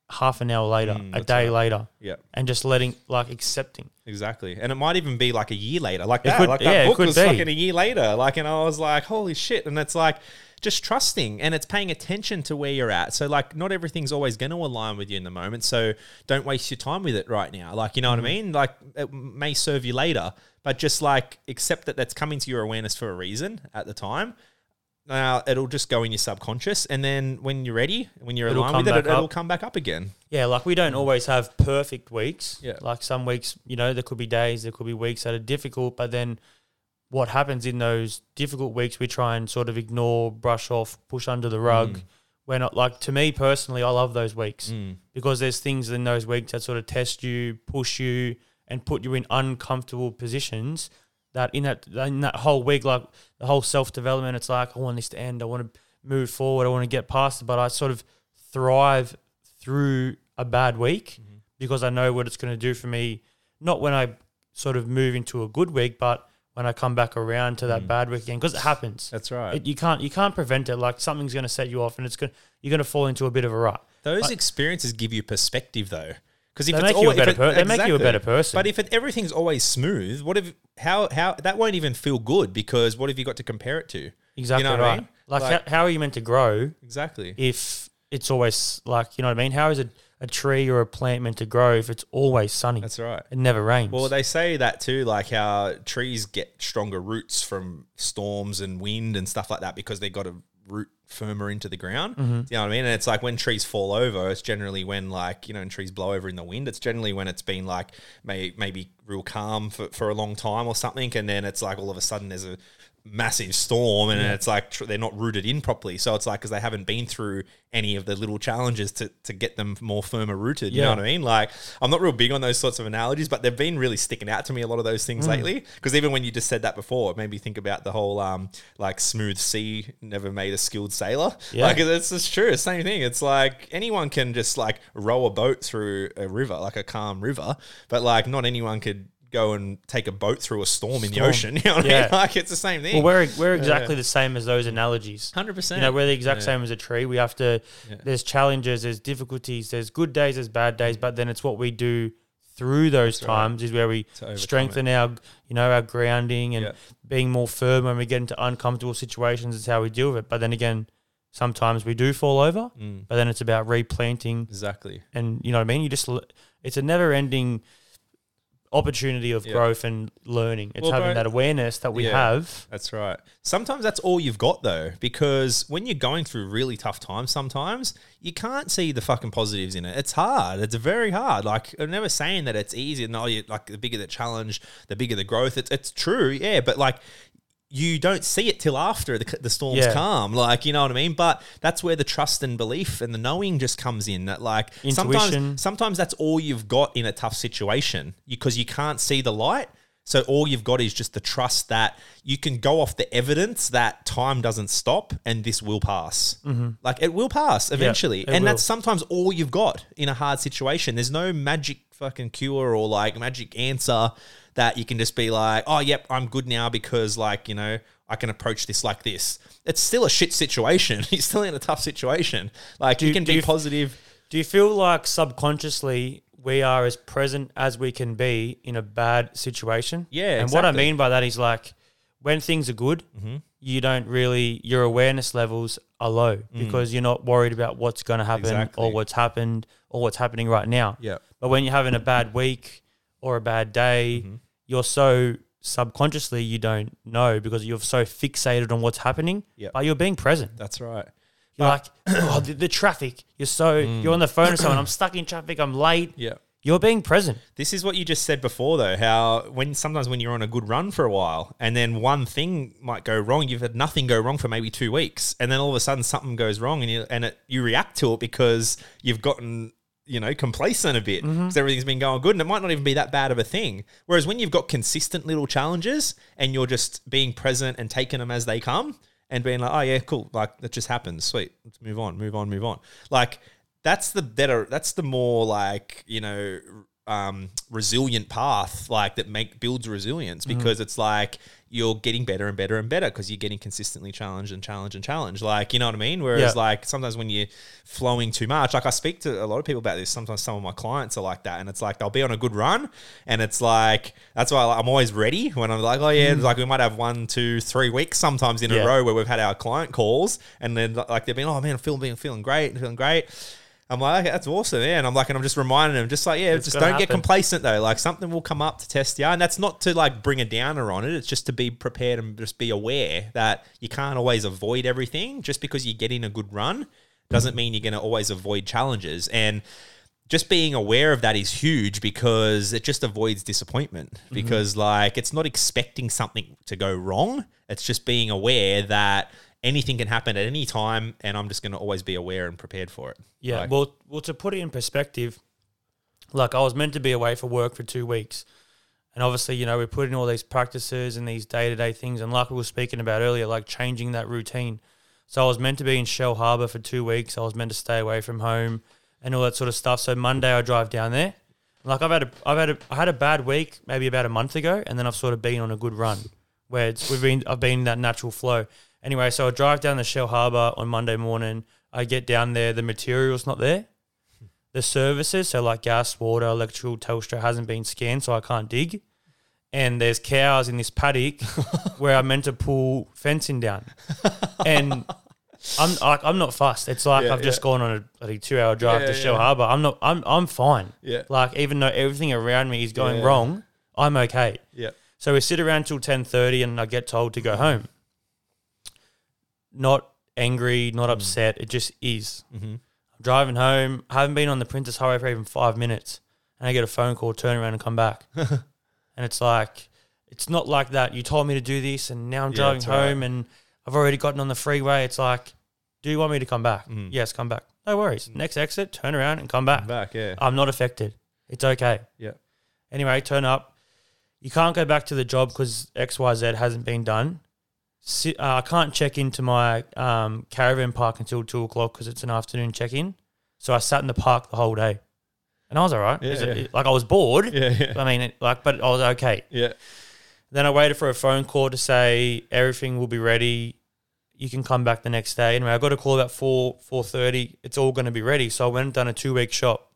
Speaker 2: half an hour later,
Speaker 1: Mm,
Speaker 2: a day
Speaker 1: right.
Speaker 2: later,
Speaker 1: Yeah,
Speaker 2: and just letting, like, accepting.
Speaker 1: exactly. And it might even be like a year later. Like
Speaker 2: It
Speaker 1: that.
Speaker 2: could-
Speaker 1: like
Speaker 2: yeah,
Speaker 1: that book was
Speaker 2: be.
Speaker 1: fucking a year later. Like, and I was like, holy shit. And it's like just trusting and it's paying attention to where you're at. So like not everything's always going to align with you in the moment. So don't waste your time with it right now. Like, you know
Speaker 2: Mm.
Speaker 1: what I mean? Like it may serve you later, but just like accept that that's coming to your awareness for a reason at the time. Now it'll just go in your subconscious, and then when you're ready, when you're
Speaker 2: It'll
Speaker 1: aligned with it, it it'll
Speaker 2: up.
Speaker 1: come back up again.
Speaker 2: Yeah, like we don't always have perfect weeks.
Speaker 1: Yeah.
Speaker 2: Like some weeks, you know, there could be days, there could be weeks that are difficult, but then what happens in those difficult weeks, we try and sort of ignore, brush off, push under the rug.
Speaker 1: Mm.
Speaker 2: We're not like to me personally, I love those weeks because there's things in those weeks that sort of test you, push you, and put you in uncomfortable positions. That in that in that whole week, like the whole self development, it's like I want this to end. I want to move forward. I want to get past it. But I sort of thrive through a bad week
Speaker 1: Mm-hmm.
Speaker 2: because I know what it's going to do for me. Not when I sort of move into a good week, but when I come back around to that bad week again, because it happens.
Speaker 1: Mm. That's right.
Speaker 2: It, you can't you can't prevent it. Like something's going to set you off, and it's going you're going to fall into a bit of a rut.
Speaker 1: Those
Speaker 2: But-
Speaker 1: experiences give you perspective, though, because if
Speaker 2: They
Speaker 1: it's
Speaker 2: make you a better
Speaker 1: it-
Speaker 2: per- they make you a better person.
Speaker 1: But if it, everything's always smooth, what if how how that won't even feel good because what have you got to compare it to?
Speaker 2: Exactly you
Speaker 1: know what I mean?
Speaker 2: Like,
Speaker 1: Like-
Speaker 2: how, how are you meant to grow
Speaker 1: Exactly.
Speaker 2: if it's always like you know what I mean? How is a, a tree or a plant meant to grow if it's always sunny?
Speaker 1: That's right.
Speaker 2: it never rains.
Speaker 1: Well, they say that too, like how trees get stronger roots from storms and wind and stuff like that because they got a root firmer into the ground.
Speaker 2: Mm-hmm.
Speaker 1: You know what I mean? And it's like when trees fall over, it's generally when like, you know, and trees blow over in the wind, it's generally when it's been like may, maybe real calm for, for a long time or something. And then it's like all of a sudden there's a massive storm and it's like tr- they're not rooted in properly. So it's like because they haven't been through any of the little challenges to, to get them more firmer rooted. You know what I mean? Like I'm not real big on those sorts of analogies, but they've been really sticking out to me a lot of those
Speaker 2: Mm.
Speaker 1: things lately. Because even when you just said that before, it made me think about the whole um like smooth sea never made a skilled sailor.
Speaker 2: Yeah.
Speaker 1: Like it's just true. Same thing. It's like anyone can just like row a boat through a river, like a calm river, but like not anyone could go and take a boat through a storm, in the ocean. You know what I
Speaker 2: Yeah.
Speaker 1: mean? Like it's the same thing.
Speaker 2: well, we're we're exactly the same as those analogies.
Speaker 1: Hundred percent.
Speaker 2: You know, we're the exact same as a tree. We have to.
Speaker 1: Yeah.
Speaker 2: There's challenges. There's difficulties. There's good days. There's bad days. But then it's what we do through those
Speaker 1: right.
Speaker 2: times is where we strengthen our, you know, our grounding and
Speaker 1: Yeah.
Speaker 2: being more firm when we get into uncomfortable situations. Is how we deal with it. But then again, sometimes we do fall over.
Speaker 1: Mm,
Speaker 2: But then it's about replanting,
Speaker 1: exactly.
Speaker 2: and you know what I mean. You just it's a never-ending opportunity of
Speaker 1: Yeah.
Speaker 2: growth and learning. It's
Speaker 1: Well,
Speaker 2: having
Speaker 1: bro-
Speaker 2: that awareness that we
Speaker 1: Yeah.
Speaker 2: have.
Speaker 1: That's right. Sometimes that's all you've got though, because when you're going through really tough times, sometimes you can't see the fucking positives in it. It's hard. It's very hard. Like I'm never saying that it's easy. No, you like the bigger the challenge, the bigger the growth. It's it's true, yeah. But like you don't see it till after the, the storm's
Speaker 2: Yeah.
Speaker 1: calm. Like you know what I mean. But that's where the trust and belief and the knowing just comes in. That like
Speaker 2: Intuition.
Speaker 1: sometimes sometimes that's all you've got in a tough situation because you can't see the light. So all you've got is just the trust that you can go off the evidence that time doesn't stop and this will pass. Mm-hmm. Like it will pass eventually, and
Speaker 2: will.
Speaker 1: that's sometimes all you've got in a hard situation. There's no magic fucking cure or like magic answer that you can just be like, oh, yep, I'm good now because like you know I can approach this like this. It's still a shit situation. You're still in a tough situation. Like you
Speaker 2: you-
Speaker 1: can be
Speaker 2: you-
Speaker 1: positive.
Speaker 2: Do you feel like subconsciously we are as present as we can be in a bad situation?
Speaker 1: Yeah,
Speaker 2: And what I mean by that is like when things are good,
Speaker 1: Mm-hmm.
Speaker 2: you don't really your awareness levels are low because you're not worried about what's going to happen
Speaker 1: Mm. Exactly.
Speaker 2: or what's happened or what's happening right now.
Speaker 1: Yeah.
Speaker 2: But when you're having a bad week or a bad day,
Speaker 1: Mm-hmm.
Speaker 2: you're so subconsciously you don't know because you're so fixated on what's happening.
Speaker 1: Yep.
Speaker 2: But you're being present.
Speaker 1: That's right.
Speaker 2: You're like, oh, the, the traffic. You're so
Speaker 1: Mm.
Speaker 2: you're on the phone with someone. I'm stuck in traffic. I'm late.
Speaker 1: Yeah.
Speaker 2: You're being present.
Speaker 1: This is what you just said before, though. How when sometimes when you're on a good run for a while, and then one thing might go wrong, you've had nothing go wrong for maybe two weeks, and then all of a sudden something goes wrong, and you and it, you react to it because you've gotten you know complacent a bit because everything's been going good, and it might not even be that bad of a thing. Whereas when you've got consistent little challenges and you're just being present and taking them as they come, and being like, oh yeah, cool, like that just happens, sweet, let's move on, move on, move on, like that's the better that's the more like you know um resilient path like that make builds resilience because it's like you're getting better and better and better because you're getting consistently challenged and challenged and challenged. Like you know what i mean? Whereas
Speaker 2: Yeah.
Speaker 1: like sometimes when you're flowing too much like i speak to a lot of people about this. Sometimes some of my clients are like that and it's like they'll be on a good run and it's like that's why i'm always ready when i'm like oh yeah like we might have one two three weeks sometimes in
Speaker 2: Yeah.
Speaker 1: a row where we've had our client calls and then like they've been oh man i'm feeling feeling great feeling great I'm like, okay, that's awesome, yeah. And I'm like, and I'm just reminding them, just like, yeah,
Speaker 2: It's
Speaker 1: just
Speaker 2: gonna
Speaker 1: don't get
Speaker 2: happen.
Speaker 1: complacent though. Like something will come up to test you, and that's not to like bring a downer on it. It's just to be prepared and just be aware that you can't always avoid everything. Just because you get in a good run doesn't mean you're going to always avoid challenges. And just being aware of that is huge because it just avoids disappointment.
Speaker 2: Mm-hmm.
Speaker 1: Because like it's not expecting something to go wrong. It's just being aware that anything can happen at any time, and I'm just going to always be aware and prepared for it.
Speaker 2: Yeah.
Speaker 1: Like-
Speaker 2: well, well, to put it in perspective, like I was meant to be away for work for two weeks, and obviously, you know, we're putting all these practices and these day to day things, and like we were speaking about earlier, like changing that routine. So I was meant to be in Shellharbour for two weeks. I was meant to stay away from home and all that sort of stuff. So Monday I drive down there. Like I've had a, I've had a, I had a bad week maybe about a month ago, and then I've sort of been on a good run where it's we've been I've been in that natural flow. Anyway, so I drive down the Shellharbour on Monday morning. I get down there, the material's not there. The services, so like gas, water, electrical, Telstra hasn't been scanned, so I can't dig. And there's cows in this paddock where I'm meant to pull fencing down. And I'm like I'm not fussed. It's like
Speaker 1: Yeah,
Speaker 2: I've just
Speaker 1: yeah.
Speaker 2: gone on a two hour drive
Speaker 1: Yeah,
Speaker 2: to Shell
Speaker 1: yeah.
Speaker 2: Harbour. I'm not I'm I'm fine.
Speaker 1: Yeah.
Speaker 2: Like even though everything around me is going
Speaker 1: Yeah.
Speaker 2: wrong, I'm okay.
Speaker 1: Yeah.
Speaker 2: So we sit around till ten thirty, and I get told to go home. Not angry, not upset. It just is.
Speaker 1: Mm-hmm.
Speaker 2: I'm driving home. I haven't been on the Princes Highway for even five minutes, and I get a phone call, turn around and come back, and it's like, it's not like that. You told me to do this, and now I'm
Speaker 1: Yeah,
Speaker 2: driving
Speaker 1: that's right.
Speaker 2: home, and I've already gotten on the freeway. It's like, do you want me to come back?
Speaker 1: Mhm.
Speaker 2: Yes, come back. No worries. Next exit, turn around and come back.
Speaker 1: Back, yeah.
Speaker 2: I'm not affected. It's okay.
Speaker 1: Yeah.
Speaker 2: Anyway, turn up. You can't go back to the job because XYZ hasn't been done. Si- uh, I can't check into my um, caravan park until two o'clock because it's an afternoon check in. So I sat in the park the whole day. And I was all right.
Speaker 1: Yeah,
Speaker 2: Is it- like I was bored.
Speaker 1: Yeah, yeah.
Speaker 2: I mean, it, like, but I was okay.
Speaker 1: Yeah.
Speaker 2: Then I waited for a phone call to say everything will be ready. You can come back the next day. Anyway, I got a call about four four thirty. It's all going to be ready. So I went and done a two week shop.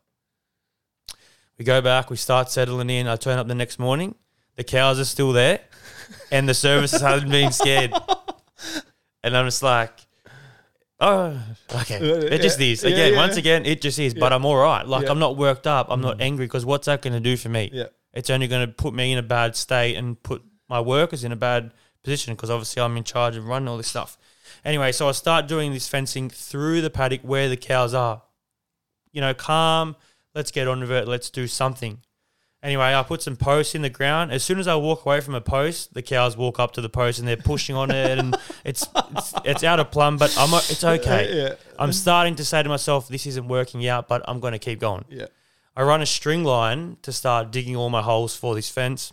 Speaker 2: We go back. We start settling in. I turn up the next morning. The cows are still there, and the services haven't been scared. And I'm just like, oh, okay. It just is.
Speaker 1: Yeah,
Speaker 2: Again,
Speaker 1: yeah.
Speaker 2: once again, it just is. But I'm all right. Like. I'm not worked up. I'm not mm. angry because what's that going to do for me?
Speaker 1: Yeah.
Speaker 2: it's only going to put me in a bad state and put my workers in a bad position because obviously I'm in charge of running all this stuff. Anyway, so I start doing this fencing through the paddock where the cows are. You know, calm, let's get on with it, let's do something. Anyway, I put some posts in the ground. As soon as I walk away from a post, the cows walk up to the post and they're pushing on it, and it's it's, it's out of plumb, but I'm it's okay.
Speaker 1: Yeah.
Speaker 2: I'm starting to say to myself, this isn't working out, but I'm going to keep going.
Speaker 1: Yeah.
Speaker 2: I run a string line to start digging all my holes for this fence.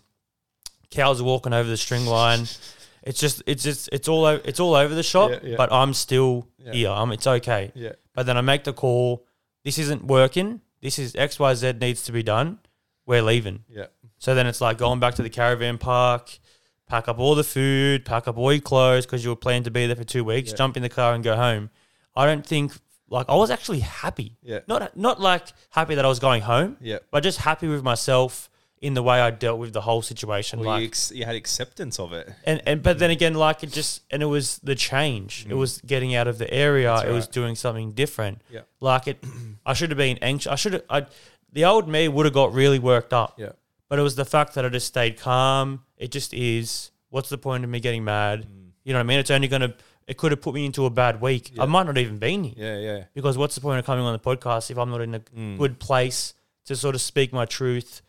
Speaker 2: Cows are walking over the string line. It's just, it's just, it's all, o- it's all over the shop.
Speaker 1: Yeah, yeah.
Speaker 2: But I'm still
Speaker 1: Yeah.
Speaker 2: here. I'm, it's okay.
Speaker 1: Yeah.
Speaker 2: But then I make the call. This isn't working. This is X, Y, Z needs to be done. We're leaving.
Speaker 1: Yeah.
Speaker 2: So then it's like going back to the caravan park, pack up all the food, pack up all your clothes because you were planning to be there for two weeks,
Speaker 1: Yeah.
Speaker 2: jump in the car and go home. I don't think like I was actually happy.
Speaker 1: Yeah.
Speaker 2: Not not like happy that I was going home,
Speaker 1: Yeah.
Speaker 2: but just happy with myself in the way I dealt with the whole situation.
Speaker 1: Well,
Speaker 2: like,
Speaker 1: you, ex- you had acceptance of it.
Speaker 2: and, and but then again, like it just and it was the change. It was getting out of the area.
Speaker 1: Mm.
Speaker 2: It was doing something different.
Speaker 1: Yeah.
Speaker 2: Like it, I should have been anxious. I should have. I, the old me would have got really worked up.
Speaker 1: Yeah.
Speaker 2: But it was the fact that I just stayed calm. It just is. What's the point of me getting mad?
Speaker 1: Mm.
Speaker 2: You know what I mean? It's only gonna. It could have put me into a bad week. I might not even been here
Speaker 1: Yeah, yeah.
Speaker 2: because what's the point of coming on the podcast if I'm not in a
Speaker 1: Mm.
Speaker 2: good place to sort of speak my truth?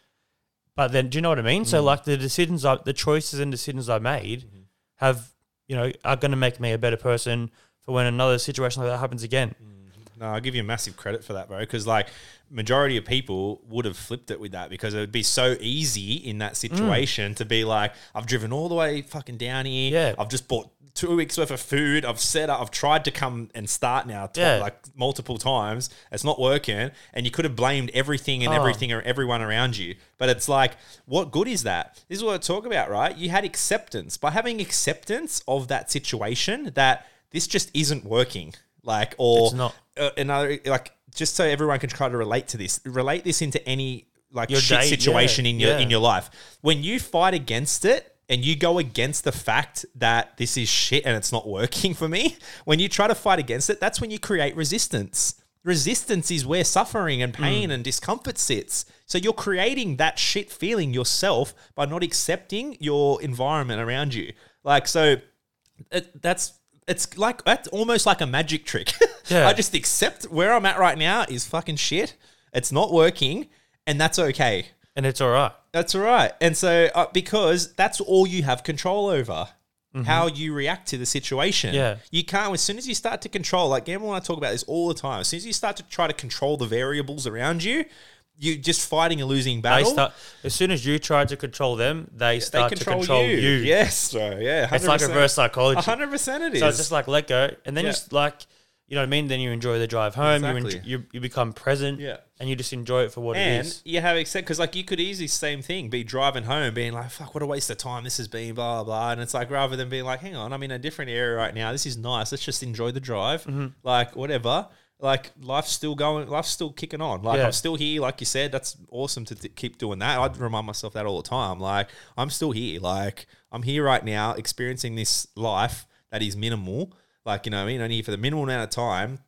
Speaker 2: But then, do you know what I mean?
Speaker 1: Mm.
Speaker 2: So, like the decisions, I, the choices and decisions I made
Speaker 1: Mm-hmm.
Speaker 2: have, you know, are going to make me a better person for when another situation like that happens again.
Speaker 1: No, I'll give you massive credit for that, bro. Because like majority of people would have flipped it with that because it would be so easy in that mm. situation to be like, I've driven all the way fucking down here.
Speaker 2: Yeah.
Speaker 1: I've just bought two weeks worth of food. I've set up. I've tried to come and start now,
Speaker 2: Yeah.
Speaker 1: like multiple times. It's not working, and you could have blamed everything and
Speaker 2: Oh.
Speaker 1: everything or everyone around you. But it's like, what good is that? This is what I talk about, right? You had acceptance by having acceptance of that situation that this just isn't working. Like, or
Speaker 2: It's not.
Speaker 1: uh, another like just so everyone can try to relate to this relate this into any like
Speaker 2: Your
Speaker 1: shit
Speaker 2: day-
Speaker 1: situation
Speaker 2: yeah,
Speaker 1: in your
Speaker 2: yeah.
Speaker 1: in your life when you fight against it and you go against the fact that this is shit and it's not working for me when you try to fight against it that's when you create resistance resistance is where suffering and pain
Speaker 2: Mm.
Speaker 1: and discomfort sits so you're creating that shit feeling yourself by not accepting your environment around you like so it, that's it's like that's almost like a magic trick.
Speaker 2: Yeah.
Speaker 1: I just accept where I'm at right now is fucking shit. It's not working, and that's okay.
Speaker 2: And it's all right.
Speaker 1: That's all right. And so uh, because that's all you have control over. How you react to the situation.
Speaker 2: Mm-hmm. Yeah.
Speaker 1: You can't, as soon as you start to control, like Gamble and I talk about this all the time, as soon as you start to try to control the variables around you, you're just fighting a losing
Speaker 2: They
Speaker 1: battle.
Speaker 2: start as soon as you try to control them, they
Speaker 1: they
Speaker 2: start
Speaker 1: control,
Speaker 2: to control
Speaker 1: you.
Speaker 2: you.
Speaker 1: Yes, bro. Yeah. 100%.
Speaker 2: It's like reverse psychology.
Speaker 1: hundred percent. It is.
Speaker 2: So it's just like let go, and then
Speaker 1: Yeah.
Speaker 2: you just like, you know what I mean. Then you enjoy the drive home. You,
Speaker 1: Exactly.
Speaker 2: enjoy, you you become present.
Speaker 1: Yeah.
Speaker 2: and you just enjoy it for what it
Speaker 1: and
Speaker 2: is.
Speaker 1: you have accept because like you could easily same thing be driving home being like fuck what a waste of time this has been blah blah blah and it's like rather than being like hang on I'm in a different area right now this is nice let's just enjoy the drive
Speaker 2: Mm-hmm.
Speaker 1: like whatever like life's still going life's still kicking on. Like
Speaker 2: Yeah.
Speaker 1: I'm still here like you said. That's awesome to t- keep doing that. I'd remind myself that all the time. Like I'm still here. Like I'm here right now experiencing this life that is minimal. Like you know what I mean? Only for the minimal amount of time.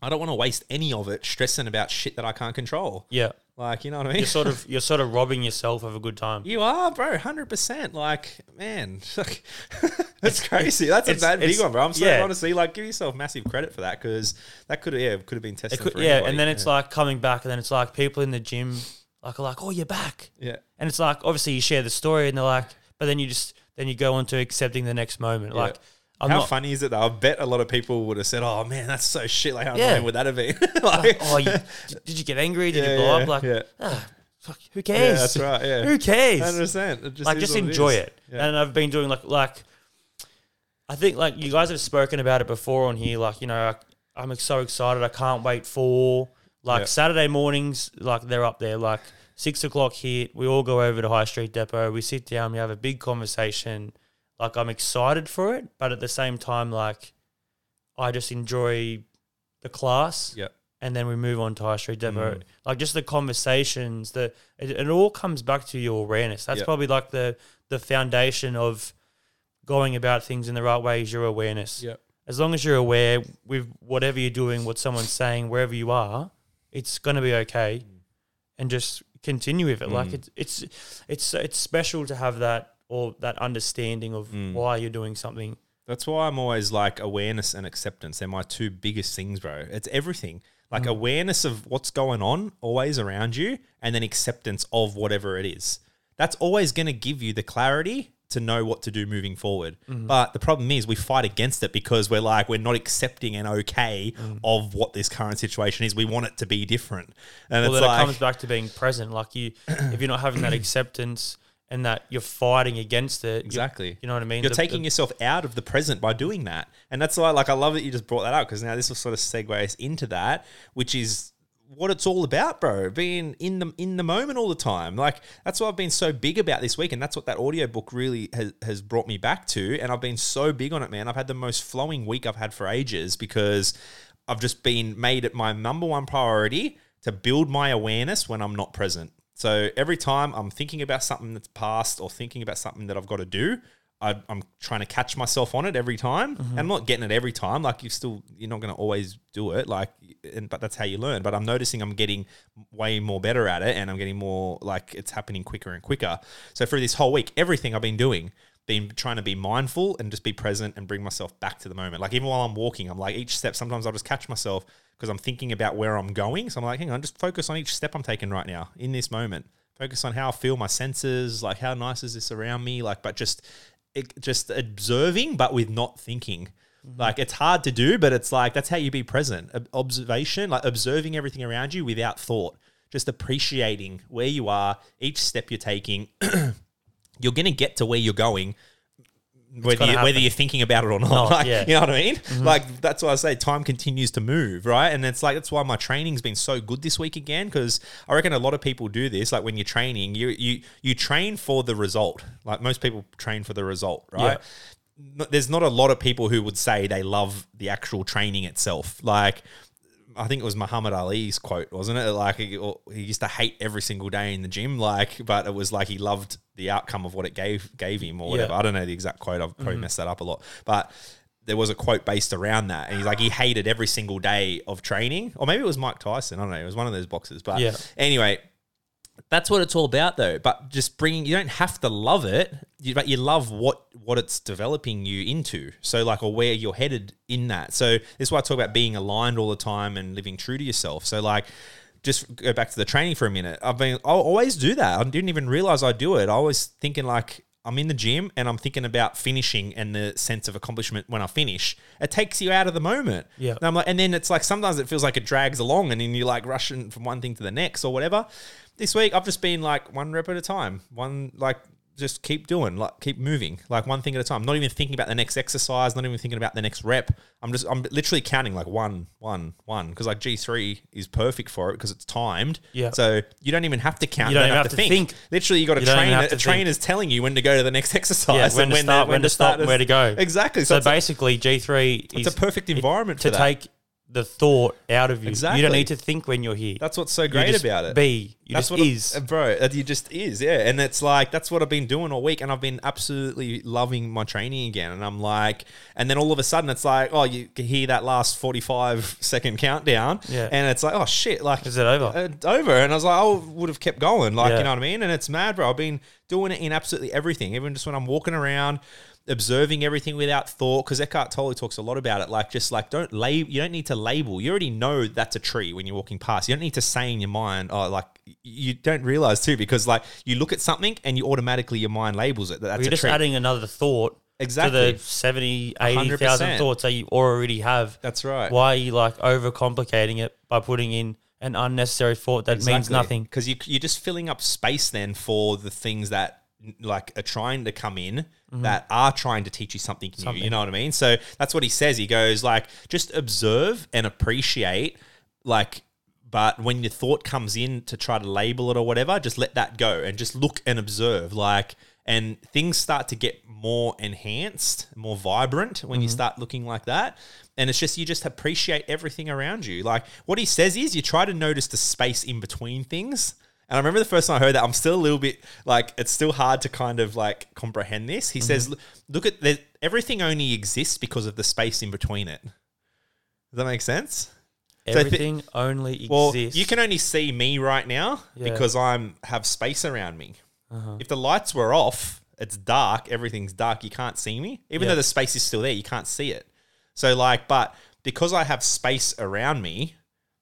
Speaker 1: I don't want to waste any of it stressing about shit that I can't control.
Speaker 2: Yeah,
Speaker 1: Like, you know what I mean?
Speaker 2: you're sort of you're sort of robbing yourself of a good time.
Speaker 1: You are, bro, hundred percent. Like, man, that's crazy. That's a bad big one, bro. I'm so
Speaker 2: yeah.
Speaker 1: honestly like, give yourself massive credit for that because that could have, yeah, could have been tested.
Speaker 2: It could,
Speaker 1: for
Speaker 2: yeah,
Speaker 1: anybody.
Speaker 2: and then it's like coming back, and then it's like people in the gym like are like, oh, you're back,
Speaker 1: yeah,
Speaker 2: and it's like obviously you share the story, and they're like, but then you just then you go on to accepting the next moment. Like, I'm
Speaker 1: how
Speaker 2: not.
Speaker 1: funny is it though? I bet a lot of people would have said, "Oh man, that's so shit." Like, how
Speaker 2: Yeah.
Speaker 1: annoying would that have been? like,
Speaker 2: Oh, you, did you get angry? Did
Speaker 1: Yeah,
Speaker 2: you blow
Speaker 1: yeah,
Speaker 2: up? Like,
Speaker 1: yeah.
Speaker 2: ah, fuck, who
Speaker 1: yeah,
Speaker 2: cares?
Speaker 1: that's right. Yeah,
Speaker 2: Who cares?
Speaker 1: Hundred percent.
Speaker 2: like just enjoy it. And I've been doing like like I think like you guys have spoken about it before on here. Like you know, I, I'm so excited. I can't wait for like
Speaker 1: Yeah.
Speaker 2: Saturday mornings. Like they're up there. Like six o'clock hit. We all go over to High Street Depot. We sit down. We have a big conversation. Like I'm excited for it, but at the same time, like I just enjoy the class
Speaker 1: Yeah,
Speaker 2: and then we move on to High Street Depot.
Speaker 1: Mm.
Speaker 2: Like just the conversations, the it, it all comes back to your awareness. That's
Speaker 1: Yeah.
Speaker 2: probably like the the foundation of going about things in the right way is your awareness.
Speaker 1: yeah,
Speaker 2: As long as you're aware with whatever you're doing, what someone's saying, wherever you are, it's gonna be okay, and just continue with it. Like
Speaker 1: Mm.
Speaker 2: it's it's it's it's special to have that or that understanding of
Speaker 1: Mm.
Speaker 2: why you're doing something.
Speaker 1: That's why I'm always like awareness and acceptance. They're my two biggest things, bro. It's everything. Like mm. awareness of what's going on always around you, and then acceptance of whatever it is. That's always going to give you the clarity to know what to do moving forward. Mm-hmm. But the problem is we fight against it because we're like we're not accepting and okay mm. of what this current situation is. We want it to be different, and
Speaker 2: Well,
Speaker 1: it's
Speaker 2: then
Speaker 1: like
Speaker 2: it comes back to being present. Like you, if you're not having that acceptance and that you're fighting against it, you-
Speaker 1: Exactly.
Speaker 2: You, know what I mean?
Speaker 1: You're
Speaker 2: The-
Speaker 1: taking
Speaker 2: the-
Speaker 1: yourself out of the present by doing that. And that's why, like, I love that you just brought that up because now this will sort of segue us into that, which is what it's all about, bro. Being in the in the moment all the time. Like that's what I've been so big about this week, and that's what that audiobook really has, has brought me back to. And I've been so big on it, man. I've had the most flowing week I've had for ages because I've just been made it my number one priority to build my awareness when I'm not present. So every time I'm thinking about something that's past or thinking about something that I've got to do, I, I'm trying to catch myself on it every time. And I'm not getting it every time. Like you still, you're not going to always do it. Like, and, but that's how you learn. But I'm noticing I'm getting way more better at it, and I'm getting more like it's happening quicker and quicker. So for this whole week, everything I've been doing, been trying to be mindful and just be present and bring myself back to the moment. Like even while I'm walking, I'm like each step. Sometimes I'll just catch myself because I'm thinking about where I'm going. So I'm like, hang on, just focus on each step I'm taking right now in this moment. Focus on how I feel, my senses, like how nice is this around me, like, but just it, just observing, but with not thinking. Mm-hmm. Like it's hard to do, but it's like that's how you be present. Observation, like observing everything around you without thought, just appreciating where you are, each step you're taking. you're going to get to where you're going. Whether, you, whether you're thinking about it or not,
Speaker 2: Oh,
Speaker 1: like,
Speaker 2: yeah. Mm-hmm.
Speaker 1: you know what I mean. Like that's why I say time continues to move, right? And it's like that's why my training's been so good this week again because I reckon a lot of people do this. Like when you're training, you you you train for the result. Like most people train for the result, right? No- There's not a lot of people who would say they love the actual training itself. Like I think it was Muhammad Ali's quote, wasn't it? Like he, he used to hate every single day in the gym, like, but it was like he loved the outcome of what it gave gave him or whatever.
Speaker 2: Yeah.
Speaker 1: I don't know the exact quote. I've probably mm-hmm. messed that up a lot, but there was a quote based around that, and he's like he hated every single day of training, or maybe it was Mike Tyson. I don't know. It was one of those boxes, but
Speaker 2: Yeah.
Speaker 1: anyway. That's what it's all about, though. But just bringing, you don't have to love it, you, but you love what what it's developing you into. So, like, or where you're headed in that. So, this is why I talk about being aligned all the time and living true to yourself. So, like, just go back to the training for a minute. I've been, I always do that. I didn't even realize I do it. I was thinking like. I'm in the gym and I'm thinking about finishing and the sense of accomplishment when I finish. It takes you out of the moment.
Speaker 2: Yeah.
Speaker 1: And I'm like, and then it's like sometimes it feels like it drags along, and then you're like rushing from one thing to the next or whatever. This week I've just been like one rep at a time, one like just keep doing, like keep moving, like one thing at a time. Not even thinking about the next exercise, not even thinking about the next rep. I'm just I'm literally counting like one, one, one, because like G three is perfect for it because it's timed.
Speaker 2: Yeah.
Speaker 1: So you don't even have to count.
Speaker 2: You don't even have to think.
Speaker 1: Literally, you got a
Speaker 2: You don't
Speaker 1: trainer. A
Speaker 2: to
Speaker 1: trainer's telling you when to go to the next exercise.
Speaker 2: Yeah, when to start,
Speaker 1: the-
Speaker 2: when to stop, and where to go.
Speaker 1: Exactly.
Speaker 2: So
Speaker 1: it's
Speaker 2: basically, G three is
Speaker 1: it's a perfect environment
Speaker 2: to
Speaker 1: for that.
Speaker 2: take the thought out of you.
Speaker 1: Exactly.
Speaker 2: You don't need to think when you're here.
Speaker 1: That's what's so great about it.
Speaker 2: Be. You
Speaker 1: that's
Speaker 2: just
Speaker 1: what
Speaker 2: is.
Speaker 1: it, bro. You just is, yeah. And it's like that's what I've been doing all week, and I've been absolutely loving my training again. And I'm like, and then all of a sudden, it's like, oh, you can hear that last 45 second countdown,
Speaker 2: Yeah.
Speaker 1: and it's like, oh shit, like
Speaker 2: Is it over?
Speaker 1: It's over. And I was like, I would have kept going, like
Speaker 2: Yeah.
Speaker 1: you know what I mean. And it's mad, bro. I've been doing it in absolutely everything, even just when I'm walking around. Observing everything without thought, because Eckhart Tolle talks a lot about it. Like, just like don't label. You don't need to label. You already know that's a tree when you're walking past. You don't need to say in your mind, oh, like you don't realize too, because like you look at something and you automatically your mind labels it that that's
Speaker 2: You're just
Speaker 1: tree.
Speaker 2: adding another thought
Speaker 1: Exactly.
Speaker 2: to the 70, 80,000
Speaker 1: 100%.
Speaker 2: thoughts that you already have.
Speaker 1: That's right.
Speaker 2: Why are you like overcomplicating it by putting in an unnecessary thought that means nothing?
Speaker 1: because you, you're just filling up space then for the things that like are trying to come in Mm-hmm. that are trying to teach you something new you know what i mean? So that's what he says. He goes like just observe and appreciate like but when your thought comes in to try to label it or whatever just let that go and just look and observe like and things start to get more enhanced more vibrant when you mm-hmm. start looking like that. And it's just you just appreciate everything around you. Like what he says is you try to notice the space in between things and I remember the first time I heard that, I'm still a little bit like it's still hard to kind of like comprehend this. He says, "Look- "Look at the, everything only exists because of the space in between it." Does that make sense? So thi-
Speaker 2: Everything only
Speaker 1: Well,
Speaker 2: exists.
Speaker 1: you can only see me right now
Speaker 2: Yeah.
Speaker 1: because I'm have space around me.
Speaker 2: Uh-huh.
Speaker 1: If the lights were off, it's dark. Everything's dark. You can't see me, even
Speaker 2: Yeah.
Speaker 1: though the space is still there. You can't see it. So like, but because I have space around me,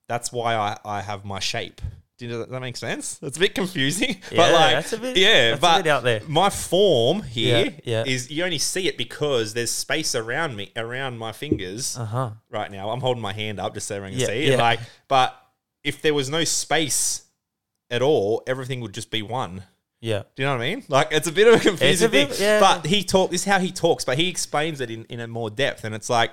Speaker 1: that's why I, I have my shape. Do you know, that make sense? It's a bit confusing, but like,
Speaker 2: that's a bit-
Speaker 1: yeah, but
Speaker 2: bit out there.
Speaker 1: My form here
Speaker 2: Yeah,
Speaker 1: is you only see it because there's space around me, around my fingers
Speaker 2: uh huh.
Speaker 1: right now. I'm holding my hand up just so everyone can
Speaker 2: Yeah,
Speaker 1: see.
Speaker 2: yeah.
Speaker 1: Like, but if there was no space at all, everything would just be one.
Speaker 2: Yeah.
Speaker 1: Do you know what I mean? Like it's a bit of a confusing
Speaker 2: a bit-
Speaker 1: thing.
Speaker 2: yeah.
Speaker 1: But he talk this is how he talks, but he explains it in, in a more depth. And it's like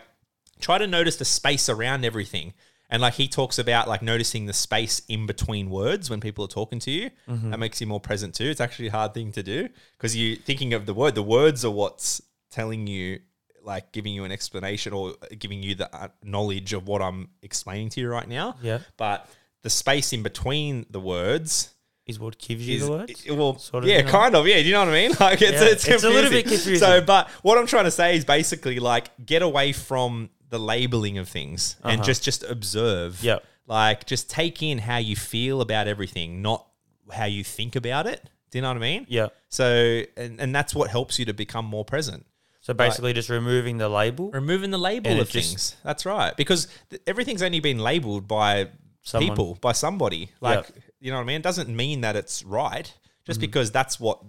Speaker 1: try to notice the space around everything. And like he talks about like noticing the space in between words when people are talking to you.
Speaker 2: Mm-hmm.
Speaker 1: That makes you more present too. It's actually a hard thing to do because you thinking of the word. The words are what's telling you like giving you an explanation or giving you the uh, knowledge of what I'm explaining to you right now.
Speaker 2: Yeah.
Speaker 1: But the space in between the words
Speaker 2: is what gives you
Speaker 1: is-
Speaker 2: the words.
Speaker 1: i- well,
Speaker 2: Sort of,
Speaker 1: yeah,
Speaker 2: you know?
Speaker 1: kind of, yeah. Do you know what I mean? Like, it's
Speaker 2: Yeah,
Speaker 1: it's,
Speaker 2: it's a little bit confusing.
Speaker 1: So, but what I'm trying to say is basically like get away from the labeling of things and
Speaker 2: Uh-huh.
Speaker 1: just just observe.
Speaker 2: Yep.
Speaker 1: Like, just take in how you feel about everything, not how you think about it. Do you know what I mean?
Speaker 2: Yeah.
Speaker 1: So, and, and that's what helps you to become more present.
Speaker 2: So basically, just removing the label.
Speaker 1: Removing the label
Speaker 2: And
Speaker 1: of
Speaker 2: just-
Speaker 1: things. That's right. Because th- everything's only been labeled by
Speaker 2: Someone.
Speaker 1: people, by somebody. Like,
Speaker 2: Yep.
Speaker 1: you know what I mean? It doesn't mean that it's right
Speaker 2: Mm-hmm.
Speaker 1: just because that's what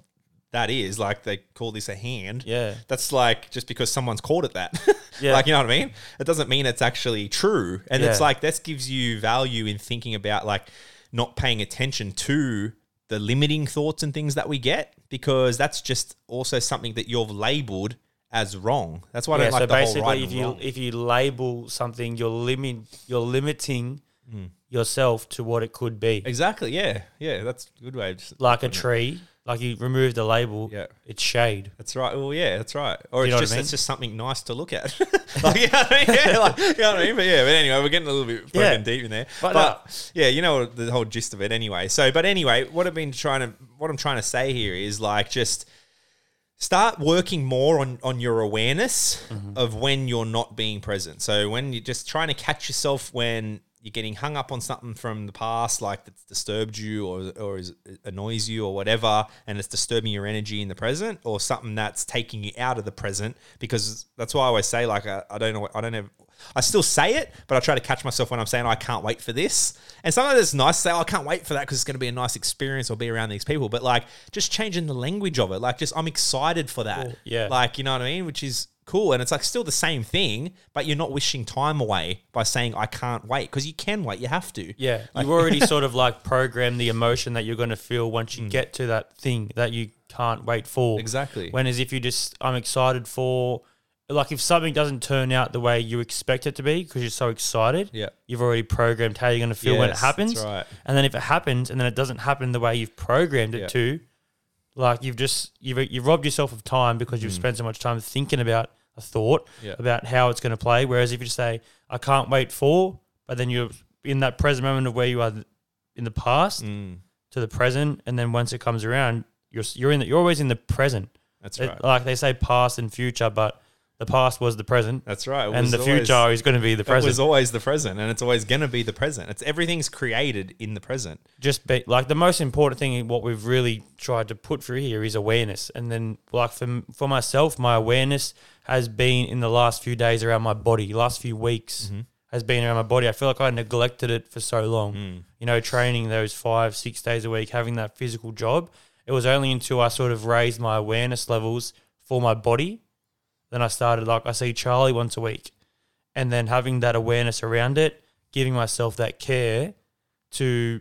Speaker 1: that is. Like, they call this a hand.
Speaker 2: Yeah.
Speaker 1: That's like just because someone's called it that.
Speaker 2: Yeah.
Speaker 1: like, you know what I mean? It doesn't mean it's actually true. And it's like, this gives you value in thinking about like not paying attention to the limiting thoughts and things that we get because that's just also something that you've labeled as wrong. That's why I
Speaker 2: Yeah,
Speaker 1: don't like
Speaker 2: so
Speaker 1: the whole right
Speaker 2: if you
Speaker 1: wrong.
Speaker 2: if you label something, you're limit you're limiting hmm. yourself to what it could be.
Speaker 1: Exactly. Yeah. Yeah. That's a good way. Of,
Speaker 2: Like a tree, like you remove the label,
Speaker 1: Yeah.
Speaker 2: it's shade.
Speaker 1: that's right. Well, yeah, that's right. Or
Speaker 2: You
Speaker 1: it's
Speaker 2: what I
Speaker 1: just
Speaker 2: mean?
Speaker 1: it's just something nice to look at. like, you know what I mean? Yeah, like, you know what I mean? But yeah, but anyway, we're getting a little bit fucking
Speaker 2: Yeah.
Speaker 1: deep in there.
Speaker 2: But
Speaker 1: But, yeah, you know the whole gist of it anyway. So, but anyway, what I've been trying to, what I'm trying to say here is like just start working more on on your awareness
Speaker 2: Mm-hmm.
Speaker 1: of when you're not being present. So when you're just trying to catch yourself when you're getting hung up on something from the past, like that's disturbed you or or is, annoys you or whatever, and it's disturbing your energy in the present, or something that's taking you out of the present. Because that's why I always say, like, I, I don't know, I don't have. I still say it, but I try to catch myself when I'm saying "Oh, I can't wait for this. And sometimes it's nice to say, oh, I can't wait for that because it's going to be a nice experience or be around these people. But like, just changing the language of it, like, just I'm excited for that.
Speaker 2: Cool. Yeah.
Speaker 1: Like, you know what I mean? Which is cool. And it's like still the same thing, but you're not wishing time away by saying, I can't wait because you can wait. You have to.
Speaker 2: Yeah, you've already sort of like programmed the emotion that you're going to feel once
Speaker 1: Mm.
Speaker 2: you get to that thing that you can't wait for.
Speaker 1: Exactly.
Speaker 2: When as if you just, I'm excited for, like if something doesn't turn out the way you expect it to be because you're so excited,
Speaker 1: Yeah.
Speaker 2: you've already programmed how you're going to feel when it happens.
Speaker 1: that's right.
Speaker 2: And then if it happens and then it doesn't happen the way you've programmed it
Speaker 1: Yeah.
Speaker 2: to, like you've just you've you've robbed yourself of time because you've spent so much time thinking about a thought.
Speaker 1: Yeah.
Speaker 2: about how it's going to play. Whereas if you just say, "I can't wait for," but then you're in that present moment of where you are in the past
Speaker 1: Mm,
Speaker 2: to the present, and then once it comes around, you're you're in the, you're always in the present.
Speaker 1: that's
Speaker 2: It-
Speaker 1: right.
Speaker 2: like they say, past and future, but the past was the present,
Speaker 1: That's right. It
Speaker 2: and the
Speaker 1: always-
Speaker 2: future is going to be the present.
Speaker 1: It was always the present, and it's always going to be the present. It's everything's created in the present.
Speaker 2: just be like the most important thing what we've really tried to put through here is awareness and then like for, for myself my awareness has been in the last few days around my body last few weeks mm-hmm. has been around my body. I feel like i neglected it for so long. Mm. You know training those five six days a week having that physical job it was only until i sort of raised my awareness levels for my body then i started like i see charlie once a week. And then having that awareness around it giving myself that care to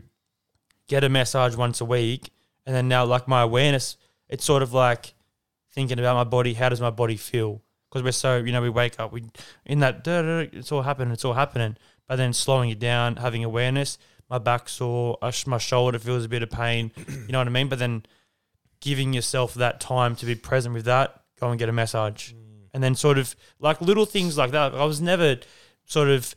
Speaker 2: get a massage once a week, and then now like my awareness, it's sort of like thinking about my body. How does my body feel? Because we're so you know we wake up we in that it's all happening, it's all happening. But then slowing it down, having awareness, my back sore, uh, sh- my shoulder feels a bit of pain. You know what I mean? But then giving yourself that time to be present with that, go and get a massage, mm. and then sort of like little things like that. I was never sort of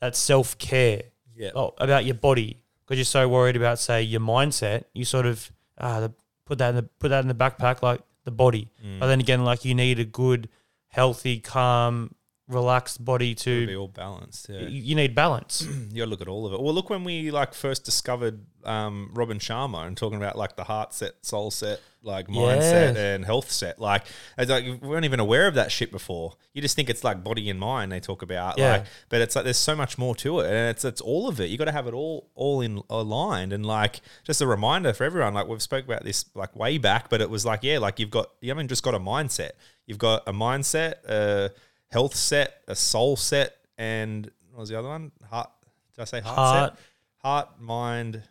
Speaker 2: that self care
Speaker 1: Yeah.
Speaker 2: about your body because you're so worried about say your mindset you sort of ah, the, put that in the put that in the backpack like the body
Speaker 1: Mm.
Speaker 2: but then again like you need a good healthy calm relaxed body to be
Speaker 1: all balanced. Yeah.
Speaker 2: you, need balance
Speaker 1: you gotta look at all of it. Well, look when we like first discovered um, Robin Sharma and talking about like the heart set, soul set, like mindset
Speaker 2: Yes.
Speaker 1: and health set. Like, it's like we weren't even aware of that shit before. You just think it's like body and mind they talk about.
Speaker 2: Yeah.
Speaker 1: Like, but it's like there's so much more to it, and it's it's all of it. You got to have it all all in aligned, and like just a reminder for everyone. Like we've spoke about this like way back, but it was like yeah, like you've got you haven't just got a mindset. You've got a mindset, a health set, a soul set, and what was the other one? Heart. Did I say heart,
Speaker 2: Heart.
Speaker 1: set? Heart, mind,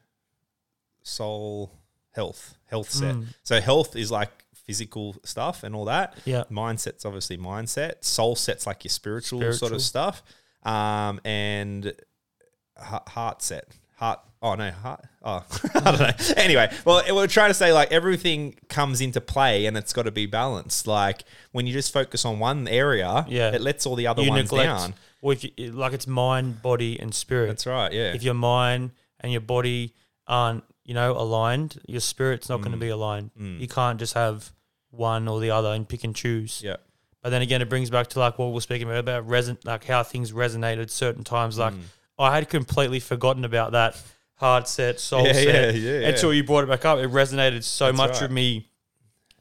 Speaker 1: soul, health. Health set.
Speaker 2: Mm.
Speaker 1: So health is like physical stuff and all that.
Speaker 2: Yeah.
Speaker 1: Mindset's obviously mindset. Soul set's like your spiritual, sort of stuff. Um, and heart set. Heart. Oh no, heart. Oh, I don't know. Anyway, well, we're trying to say like everything comes into play and it's got to be balanced. Like when you just focus on one area,
Speaker 2: Yeah.
Speaker 1: it lets all the other
Speaker 2: you
Speaker 1: ones
Speaker 2: neglect
Speaker 1: down.
Speaker 2: well if you, like it's mind body and spirit
Speaker 1: That's right. Yeah.
Speaker 2: if your mind and your body aren't you know, aligned, your spirit's not going to be aligned. You can't just have one or the other and pick and choose.
Speaker 1: Yeah.
Speaker 2: But then again, it brings back to like what we we're speaking about about reson- like how things resonated certain times.
Speaker 1: Mm.
Speaker 2: Like I had completely forgotten about that hard set, soul
Speaker 1: Yeah,
Speaker 2: set
Speaker 1: yeah, yeah,
Speaker 2: until you brought it back up. It resonated so
Speaker 1: That's
Speaker 2: much
Speaker 1: right.
Speaker 2: with me,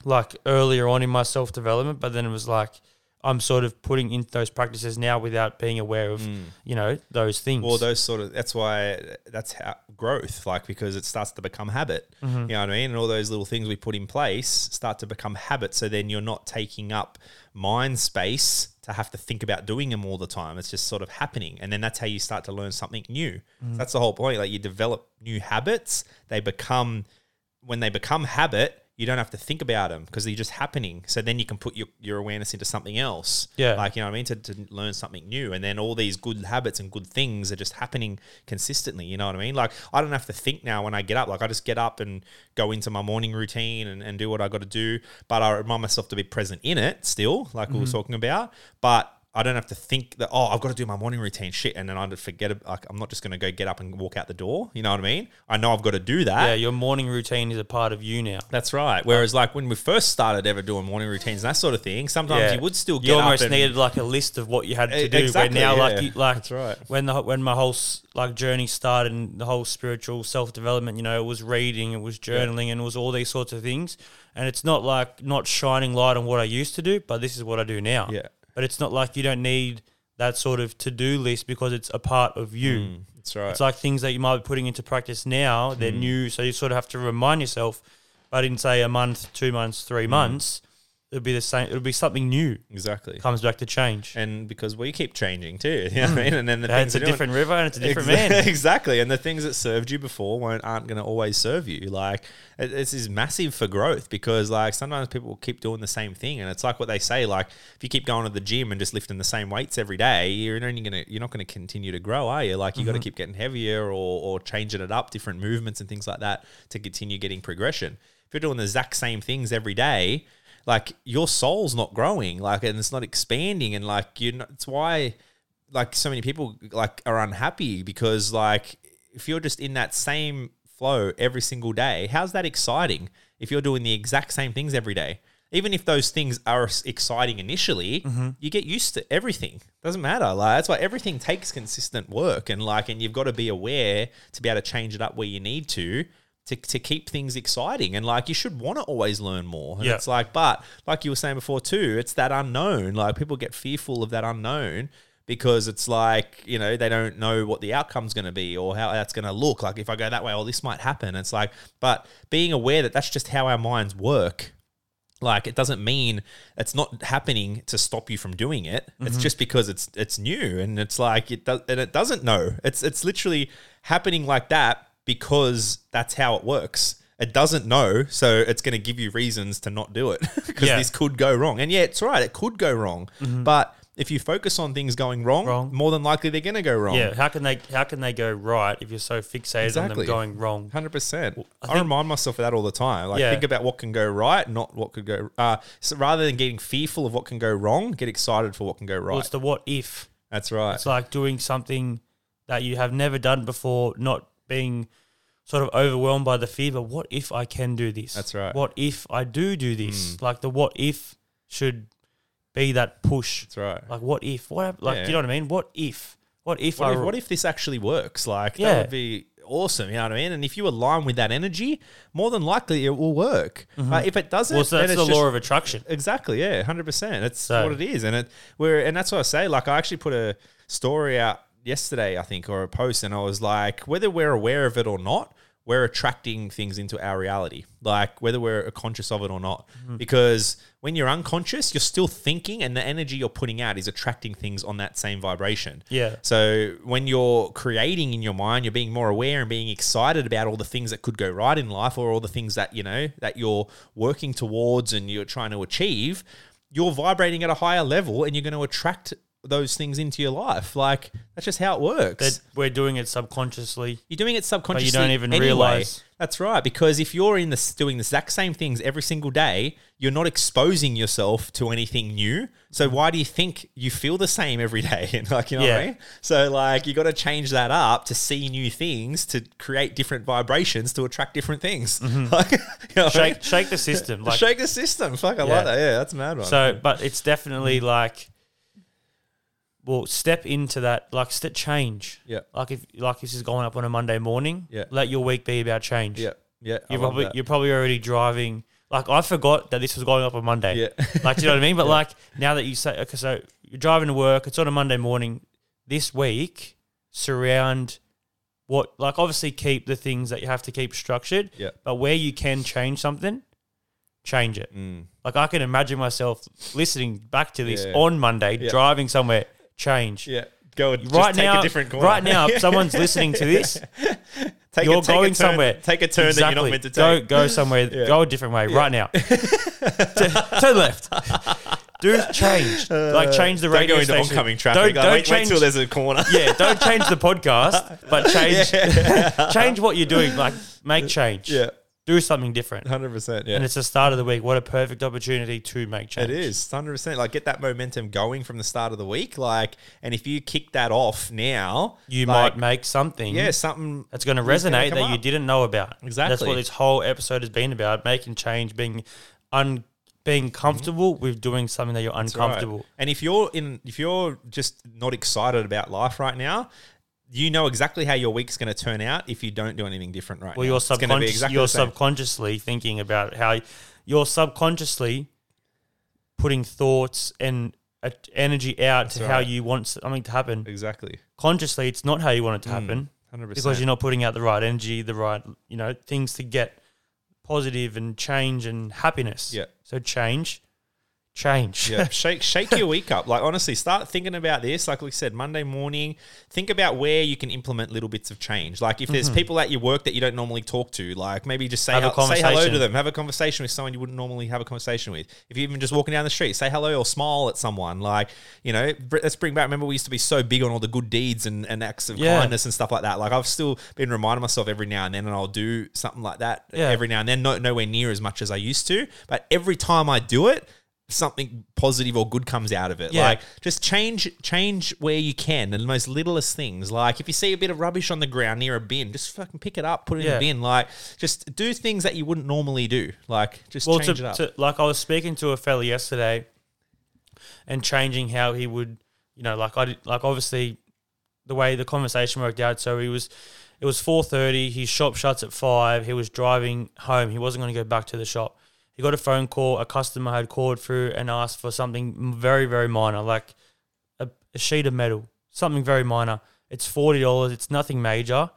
Speaker 2: like earlier on in my self development. But then it was like I'm sort of putting in those practices now without being aware of you know those things.
Speaker 1: Mm. Well, those sort of that's why that's how growth, like because it starts to become habit.
Speaker 2: Mm-hmm.
Speaker 1: You know what I mean? And all those little things we put in place start to become habit. So then you're not taking up mind space to have to think about doing them all the time. It's just sort of happening, and then that's how you start to learn something new.
Speaker 2: Mm.
Speaker 1: That's the whole point. Like you develop new habits, they become when they become habit. You don't have to think about them because they're just happening. So then you can put your, your awareness into something else.
Speaker 2: Yeah.
Speaker 1: Like, you know what I mean? To, to learn something new. And then all these good habits and good things are just happening consistently. You know what I mean? Like, I don't have to think now when I get up. Like, I just get up and go into my morning routine and, and do what I got to do. But I remind myself to be present in it still, like we were mm-hmm. talking about. But I don't have to think that, oh, I've got to do my morning routine shit. And then I forget like I'm not just going to go get up and walk out the door. You know what I mean? I know I've got to do that.
Speaker 2: yeah, your morning routine is a part of you now.
Speaker 1: That's right. Whereas, like when we first started ever doing morning routines and that sort of thing, sometimes you would still get
Speaker 2: you
Speaker 1: up
Speaker 2: almost
Speaker 1: and-
Speaker 2: needed like a list of what you had to do.
Speaker 1: exactly,
Speaker 2: but now, like,
Speaker 1: yeah.
Speaker 2: you, like
Speaker 1: That's right.
Speaker 2: when the when my whole like journey started and the whole spiritual self development, you know, it was reading, it was journaling, and it was all these sorts of things. And it's not like not shining light on what I used to do, but this is what I do now.
Speaker 1: Yeah.
Speaker 2: But it's not like you don't need that sort of to do list because it's a part of you.
Speaker 1: That's right.
Speaker 2: It's like things that you might be putting into practice now, they're
Speaker 1: Hmm.
Speaker 2: new, so you sort of have to remind yourself. But in say a month, two months, three months, it'll be the same. It'll be something new.
Speaker 1: exactly.
Speaker 2: Comes back to change.
Speaker 1: and because we keep changing too, you know what I mean? And then the
Speaker 2: Yeah, it's a
Speaker 1: we're doing-
Speaker 2: different river and it's a different
Speaker 1: Exa-
Speaker 2: man.
Speaker 1: exactly. And the things that served you before won't aren't going to always serve you. Like it, this is massive for growth because like sometimes people keep doing the same thing, and it's like what they say. Like if you keep going to the gym and just lifting the same weights every day, you're only gonna you're not going to continue to grow, are you? Like you got to mm-hmm. keep getting heavier or or changing it up, different movements and things like that to continue getting progression. If you're doing the exact same things every day, like your soul's not growing, like and it's not expanding, and like you know, it's why like so many people like are unhappy because like if you're just in that same flow every single day how's that exciting if you're doing the exact same things every day? Even if those things are exciting initially mm-hmm. you get used to everything. Doesn't matter. Like that's why everything takes consistent work and like and you've got to be aware to be able to change it up where you need to to, to keep things exciting. And like you should want to always learn more. And
Speaker 2: Yeah.
Speaker 1: it's like but like you were saying before too it's that unknown. Like people get fearful of that unknown because it's like you know they don't know what the outcome's going to be or how that's going to look. Like if i go that way or this might happen. It's like but being aware that that's just how our minds work like it doesn't mean it's not happening to stop you from doing it. It's mm-hmm. just because it's it's new and it's like it does and it doesn't know. It's it's literally happening like that because that's how it works it doesn't know so it's going to give you reasons to not do it because
Speaker 2: Yeah.
Speaker 1: this could go wrong and yeah it's right it could go wrong but if you focus on things going wrong,
Speaker 2: Wrong.
Speaker 1: more than likely they're going to go wrong.
Speaker 2: Yeah, how can they how can they go right if you're so fixated on them going wrong?
Speaker 1: Hundred percent. I,
Speaker 2: think-
Speaker 1: remind myself of that all the time. Like
Speaker 2: Yeah.
Speaker 1: think about what can go right, not what could go. Uh, so rather than getting fearful of what can go wrong, get excited for what can go right.
Speaker 2: Well, it's the what if.
Speaker 1: That's right.
Speaker 2: It's like doing something that you have never done before, not being sort of overwhelmed by the fear, but what if I can do this?
Speaker 1: That's right.
Speaker 2: What if I do do this? Like the what if should be that push.
Speaker 1: That's right.
Speaker 2: Like what if? What like
Speaker 1: Yeah.
Speaker 2: do you know what I mean? What if? What if
Speaker 1: What
Speaker 2: I
Speaker 1: if, what if this actually works? Like
Speaker 2: Yeah.
Speaker 1: that would be awesome. You know what I mean? And if you align with that energy, more than likely it will work. But if it doesn't,
Speaker 2: Mm-hmm. Well, so that's
Speaker 1: it's
Speaker 2: the
Speaker 1: just-
Speaker 2: law of attraction.
Speaker 1: Exactly, yeah, hundred percent. That's
Speaker 2: So-
Speaker 1: what it is, and it we're and that's what I say. Like I actually put a story out yesterday, I think, or a post, and I was like, whether we're aware of it or not, we're attracting things into our reality. Like whether we're conscious of it or not, mm-hmm. because when you're unconscious, you're still thinking, and the energy you're putting out is attracting things on that same vibration.
Speaker 2: Yeah.
Speaker 1: So when you're creating in your mind, you're being more aware and being excited about all the things that could go right in life or all the things that, you know, that you're working towards and you're trying to achieve, you're vibrating at a higher level and you're going to attract those things into your life. Like that's just how it works.
Speaker 2: That we're doing it subconsciously.
Speaker 1: You're doing it subconsciously.
Speaker 2: But you don't even
Speaker 1: anyway.
Speaker 2: realise.
Speaker 1: That's right. Because if you're in this doing the exact same things every single day, you're not exposing yourself to anything new. So mm-hmm. why do you think you feel the same every day? like you know what I
Speaker 2: Yeah.
Speaker 1: mean? So like you got to change that up to see new things, to create different vibrations, to attract different things. Mm-hmm. Like, you know what I mean?
Speaker 2: Shake, shake the system. Like
Speaker 1: Shake the system. Fuck, I
Speaker 2: Yeah.
Speaker 1: like that. Yeah, that's a mad one.
Speaker 2: So, but it's definitely like, well, step into that, like, step change.
Speaker 1: Yeah.
Speaker 2: Like if, like this is going up on a Monday morning.
Speaker 1: Yeah.
Speaker 2: Let your week be about change.
Speaker 1: yeah, yeah,
Speaker 2: You're probably you're probably already driving. Like I forgot that this was going up on Monday.
Speaker 1: Yeah.
Speaker 2: Like, do you know what I mean? But like now that you say, okay, so you're driving to work. It's on a Monday morning. This week, surround what like obviously keep the things that you have to keep structured.
Speaker 1: Yeah.
Speaker 2: But where you can change something, change it.
Speaker 1: Mm.
Speaker 2: Like I can imagine myself listening back to this
Speaker 1: Yeah.
Speaker 2: on Monday,
Speaker 1: Yeah.
Speaker 2: driving somewhere, change.
Speaker 1: Yeah, go and
Speaker 2: Right
Speaker 1: take
Speaker 2: now,
Speaker 1: a different corner.
Speaker 2: right now, if someone's listening to this,
Speaker 1: take
Speaker 2: you're
Speaker 1: a, take
Speaker 2: going
Speaker 1: turn,
Speaker 2: somewhere.
Speaker 1: Take a turn that you're not meant to
Speaker 2: Go
Speaker 1: take.
Speaker 2: go somewhere.
Speaker 1: Yeah.
Speaker 2: Go a different way right now. to, to left. Do change. Uh, like change the
Speaker 1: Don't
Speaker 2: radio
Speaker 1: go into
Speaker 2: station.
Speaker 1: oncoming traffic.
Speaker 2: Don't,
Speaker 1: Like,
Speaker 2: don't
Speaker 1: wait, wait
Speaker 2: change.
Speaker 1: till there's a corner.
Speaker 2: yeah, don't change the podcast, but change change what you're doing. Like make change.
Speaker 1: yeah,
Speaker 2: Do something different.
Speaker 1: hundred percent. Yeah,
Speaker 2: And it's the start of the week. What a perfect opportunity to make change.
Speaker 1: It is hundred percent. Like get that momentum going from the start of the week. Like, and if you kick that off now,
Speaker 2: You
Speaker 1: like,
Speaker 2: might make something.
Speaker 1: yeah something
Speaker 2: that's going to resonate that you didn't know about.
Speaker 1: Exactly.
Speaker 2: That's what this whole episode has been about: making change, being un, being mm-hmm. comfortable with doing something that you're
Speaker 1: Right.
Speaker 2: uncomfortable.
Speaker 1: And if you're in, if you're just not excited about life right now. You know exactly how your week's going to turn out if you don't do anything different right
Speaker 2: Well,
Speaker 1: now.
Speaker 2: you're
Speaker 1: It's gonna be
Speaker 2: subconscious.
Speaker 1: exactly
Speaker 2: you're subconsciously thinking about how you're subconsciously putting thoughts and energy out to how you want something to happen.
Speaker 1: exactly.
Speaker 2: Consciously, it's not how you want it to
Speaker 1: Mm.
Speaker 2: happen
Speaker 1: Hundred
Speaker 2: because you're not putting out the right energy, the right you know things to get positive and change and happiness.
Speaker 1: Yeah.
Speaker 2: So change, change.
Speaker 1: Yeah, shake shake your week up. Like honestly, start thinking about this. Like we said, Monday morning, think about where you can implement little bits of change. Like if there's people at your work that you don't normally talk to, like maybe just say
Speaker 2: Mm-hmm. Have a
Speaker 1: hel- say hello to
Speaker 2: conversation.
Speaker 1: them. Have a conversation with someone you wouldn't normally have a conversation with. If you're even just walking down the street, say hello or smile at someone. Like you know, br- let's bring back. Remember, we used to be so big on all the good deeds and, and acts of
Speaker 2: Yeah.
Speaker 1: kindness and stuff like that. Like I've still been reminding myself every now and then, and I'll do something like that
Speaker 2: Yeah.
Speaker 1: every now and then. Not nowhere near as much as I used to, but every time I do it something positive or good comes out of it.
Speaker 2: Yeah.
Speaker 1: Like just change change where you can and the most littlest things. Like if you see a bit of rubbish on the ground near a bin, just fucking pick it up, put it in
Speaker 2: Yeah.
Speaker 1: the bin. Like just do things that you wouldn't normally do. Like just
Speaker 2: well,
Speaker 1: change
Speaker 2: to,
Speaker 1: it up.
Speaker 2: to like I was speaking to a fella yesterday, and changing how he would, you know, like I did, like obviously, the way the conversation worked out. So he was, it was four thirty. His shop shuts at five. He was driving home. He wasn't going to go back to the shop. He got a phone call. A customer had called through and asked for something very very minor, like a, a sheet of metal, something very minor. It's forty dollars. It's nothing major.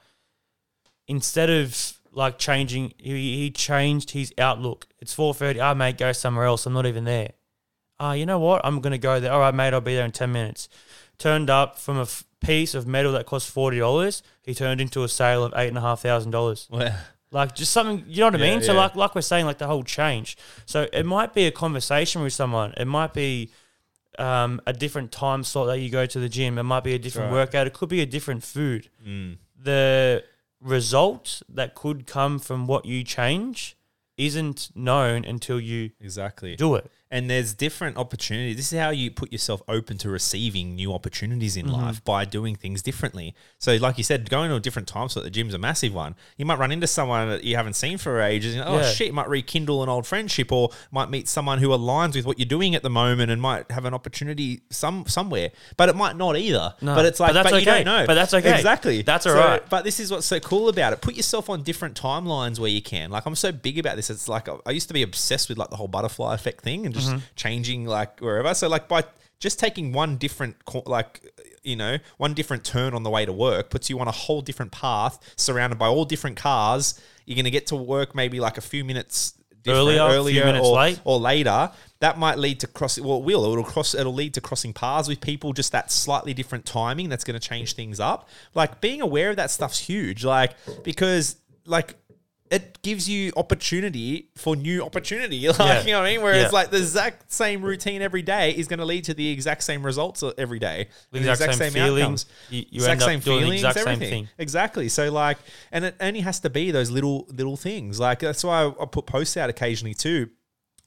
Speaker 2: Instead of like changing, he, he changed his outlook. It's four thirty. Ah, mate, go somewhere else. I'm not even there. Ah, you know what? I'm gonna go there. All right, mate. I'll be there in ten minutes. Turned up from a f- piece of metal that cost forty dollars. He turned into a sale of eight and a half thousand dollars.
Speaker 1: Well,
Speaker 2: Like just something, you know what I
Speaker 1: Yeah,
Speaker 2: mean? So
Speaker 1: yeah.
Speaker 2: like like we're saying, like the whole change. So it might be a conversation with someone. It might be um, a different time slot that you go to the gym. It might be a different
Speaker 1: right.
Speaker 2: workout. It could be a different food.
Speaker 1: mm,
Speaker 2: The result that could come from what you change isn't known until you
Speaker 1: exactly.
Speaker 2: do it.
Speaker 1: And there's different opportunities. This is how you put yourself open to receiving new opportunities in
Speaker 2: Mm-hmm.
Speaker 1: life by doing things differently. So, like you said, going to a different time slot, the gym's a massive one. You might run into someone that you haven't seen for ages. And, oh,
Speaker 2: Yeah.
Speaker 1: shit, might rekindle an old friendship or might meet someone who aligns with what you're doing at the moment and might have an opportunity some somewhere. But it might not either.
Speaker 2: No.
Speaker 1: But it's like,
Speaker 2: But
Speaker 1: but,
Speaker 2: that's
Speaker 1: you
Speaker 2: okay.
Speaker 1: don't know.
Speaker 2: But that's okay.
Speaker 1: Exactly.
Speaker 2: That's
Speaker 1: So-
Speaker 2: all right.
Speaker 1: But this is what's so cool about it. Put yourself on different timelines where you can. Like I'm so big about this. It's like I used to be obsessed with like the whole butterfly effect thing and just
Speaker 2: Mm-hmm.
Speaker 1: changing like wherever. So like by just taking one different like you know one different turn on the way to work puts you on a whole different path surrounded by all different cars. You're gonna get to work maybe like a few minutes.
Speaker 2: Earlier, few minutes
Speaker 1: or,
Speaker 2: late.
Speaker 1: or later, that might lead to cross. Well, it will. It'll cross. It'll lead to crossing paths with people. Just that slightly different timing. That's going to change things up. Like being aware of that stuff's huge. Like because like it gives you opportunity for new opportunity. Like,
Speaker 2: Yeah.
Speaker 1: you know what I mean? Whereas
Speaker 2: Yeah.
Speaker 1: like the exact same routine every day is going to lead to the exact same results every day.
Speaker 2: The
Speaker 1: and
Speaker 2: exact same feelings. You- you end up doing the exact same thing.
Speaker 1: Exactly. So like, and it only has to be those little little things. Like that's why I, I put posts out occasionally too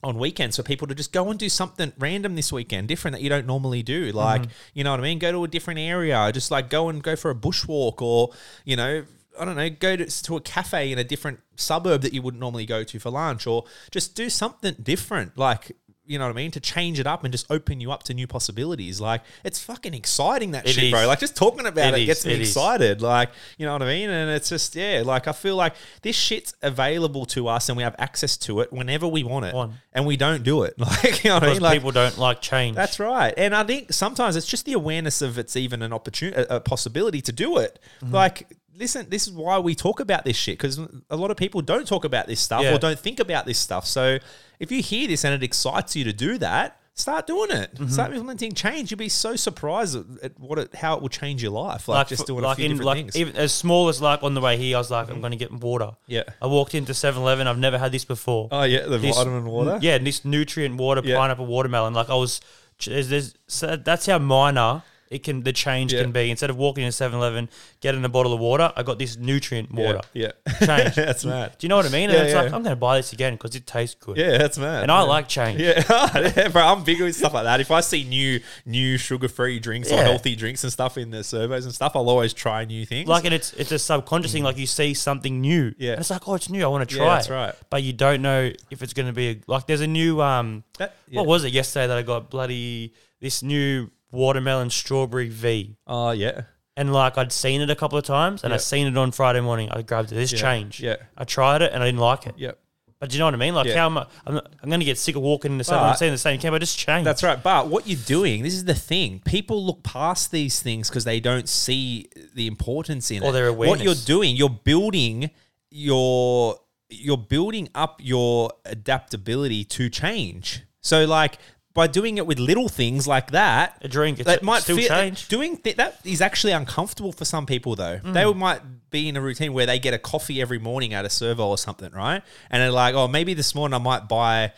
Speaker 1: on weekends for people to just go and do something random this weekend, different that you don't normally do. Like,
Speaker 2: Mm-hmm.
Speaker 1: you know what I mean? Go to a different area, just like go and go for a bushwalk or, you know, I don't know, go to, to a cafe in a different suburb that you wouldn't normally go to for lunch or just do something different. Like, you know what I mean? To change it up and just open you up to new possibilities. Like, it's fucking exciting that
Speaker 2: It
Speaker 1: shit,
Speaker 2: is.
Speaker 1: bro. Like, just talking about
Speaker 2: It
Speaker 1: it,
Speaker 2: is,
Speaker 1: gets me
Speaker 2: it is.
Speaker 1: excited. Like, you know what I mean? And it's just, yeah, like I feel like this shit's available to us and we have access to it whenever we want it.
Speaker 2: Want.
Speaker 1: And we don't do it. Like, you know what I mean? Like,
Speaker 2: people don't like change.
Speaker 1: that's right. And I think sometimes it's just the awareness of it's even an opportunity, a possibility to do it.
Speaker 2: Mm-hmm.
Speaker 1: Like, listen, this is why we talk about this shit because a lot of people don't talk about this stuff
Speaker 2: Yeah.
Speaker 1: or don't think about this stuff. So if you hear this and it excites you to do that, start doing it.
Speaker 2: Mm-hmm.
Speaker 1: Start implementing change. You'll be so surprised at, at what it, how it will change your life. Like, just doing
Speaker 2: like
Speaker 1: a few different
Speaker 2: like
Speaker 1: things.
Speaker 2: even as small as like on the way here, I was like, I'm going to get water.
Speaker 1: Yeah.
Speaker 2: I walked into 7-Eleven. I've never had this before.
Speaker 1: oh yeah, the vitamin water.
Speaker 2: Yeah, this nutrient water,
Speaker 1: Yeah.
Speaker 2: pineapple watermelon. Like I was, there's, there's so that's how minor it can the change
Speaker 1: Yeah.
Speaker 2: can be. Instead of walking in 7-Eleven, getting a bottle of water, I got this nutrient water.
Speaker 1: Yeah,
Speaker 2: Change.
Speaker 1: that's mad.
Speaker 2: Do you know what I mean? And
Speaker 1: Yeah,
Speaker 2: it's
Speaker 1: yeah.
Speaker 2: like I'm going to buy this again because it tastes good.
Speaker 1: Yeah, that's mad.
Speaker 2: And I like change.
Speaker 1: Yeah, yeah, bro. I'm big with stuff like that. If I see new, new sugar-free drinks or
Speaker 2: Yeah.
Speaker 1: healthy drinks and stuff in the surveys and stuff, I'll always try new things.
Speaker 2: Like and it's it's a subconscious thing. Like you see something new,
Speaker 1: Yeah.
Speaker 2: and it's like, oh, it's new. I want to
Speaker 1: Yeah,
Speaker 2: try.
Speaker 1: that's
Speaker 2: it.
Speaker 1: right.
Speaker 2: But you don't know if it's going to be a, like. There's a new um.
Speaker 1: That- yeah.
Speaker 2: What was it yesterday that I got? Bloody this new watermelon strawberry V.
Speaker 1: Oh yeah,
Speaker 2: And like I'd seen it a couple of times, and I seen it on Friday morning. I grabbed it. This
Speaker 1: Yeah.
Speaker 2: change.
Speaker 1: Yeah.
Speaker 2: I tried it and I didn't like it.
Speaker 1: yep.
Speaker 2: But do you know what I mean? Like
Speaker 1: Yeah.
Speaker 2: how am I? I'm, I'm going to get sick of walking into.
Speaker 1: But-
Speaker 2: I'm seeing the same camp. I just change.
Speaker 1: That's right. But what you're doing, this is the thing. People look past these things because they don't see the importance in it.
Speaker 2: Or
Speaker 1: it.
Speaker 2: their
Speaker 1: What you're
Speaker 2: awareness.
Speaker 1: doing, you're building your you're building up your adaptability to change. So like by doing it with little things like that,
Speaker 2: A drink, it's
Speaker 1: that might
Speaker 2: still
Speaker 1: feel,
Speaker 2: change.
Speaker 1: Doing th- that is actually uncomfortable for some people though.
Speaker 2: Hmm.
Speaker 1: They might be in a routine where they get a coffee every morning at a servo or something, right? And they're like, oh, maybe this morning I might buy.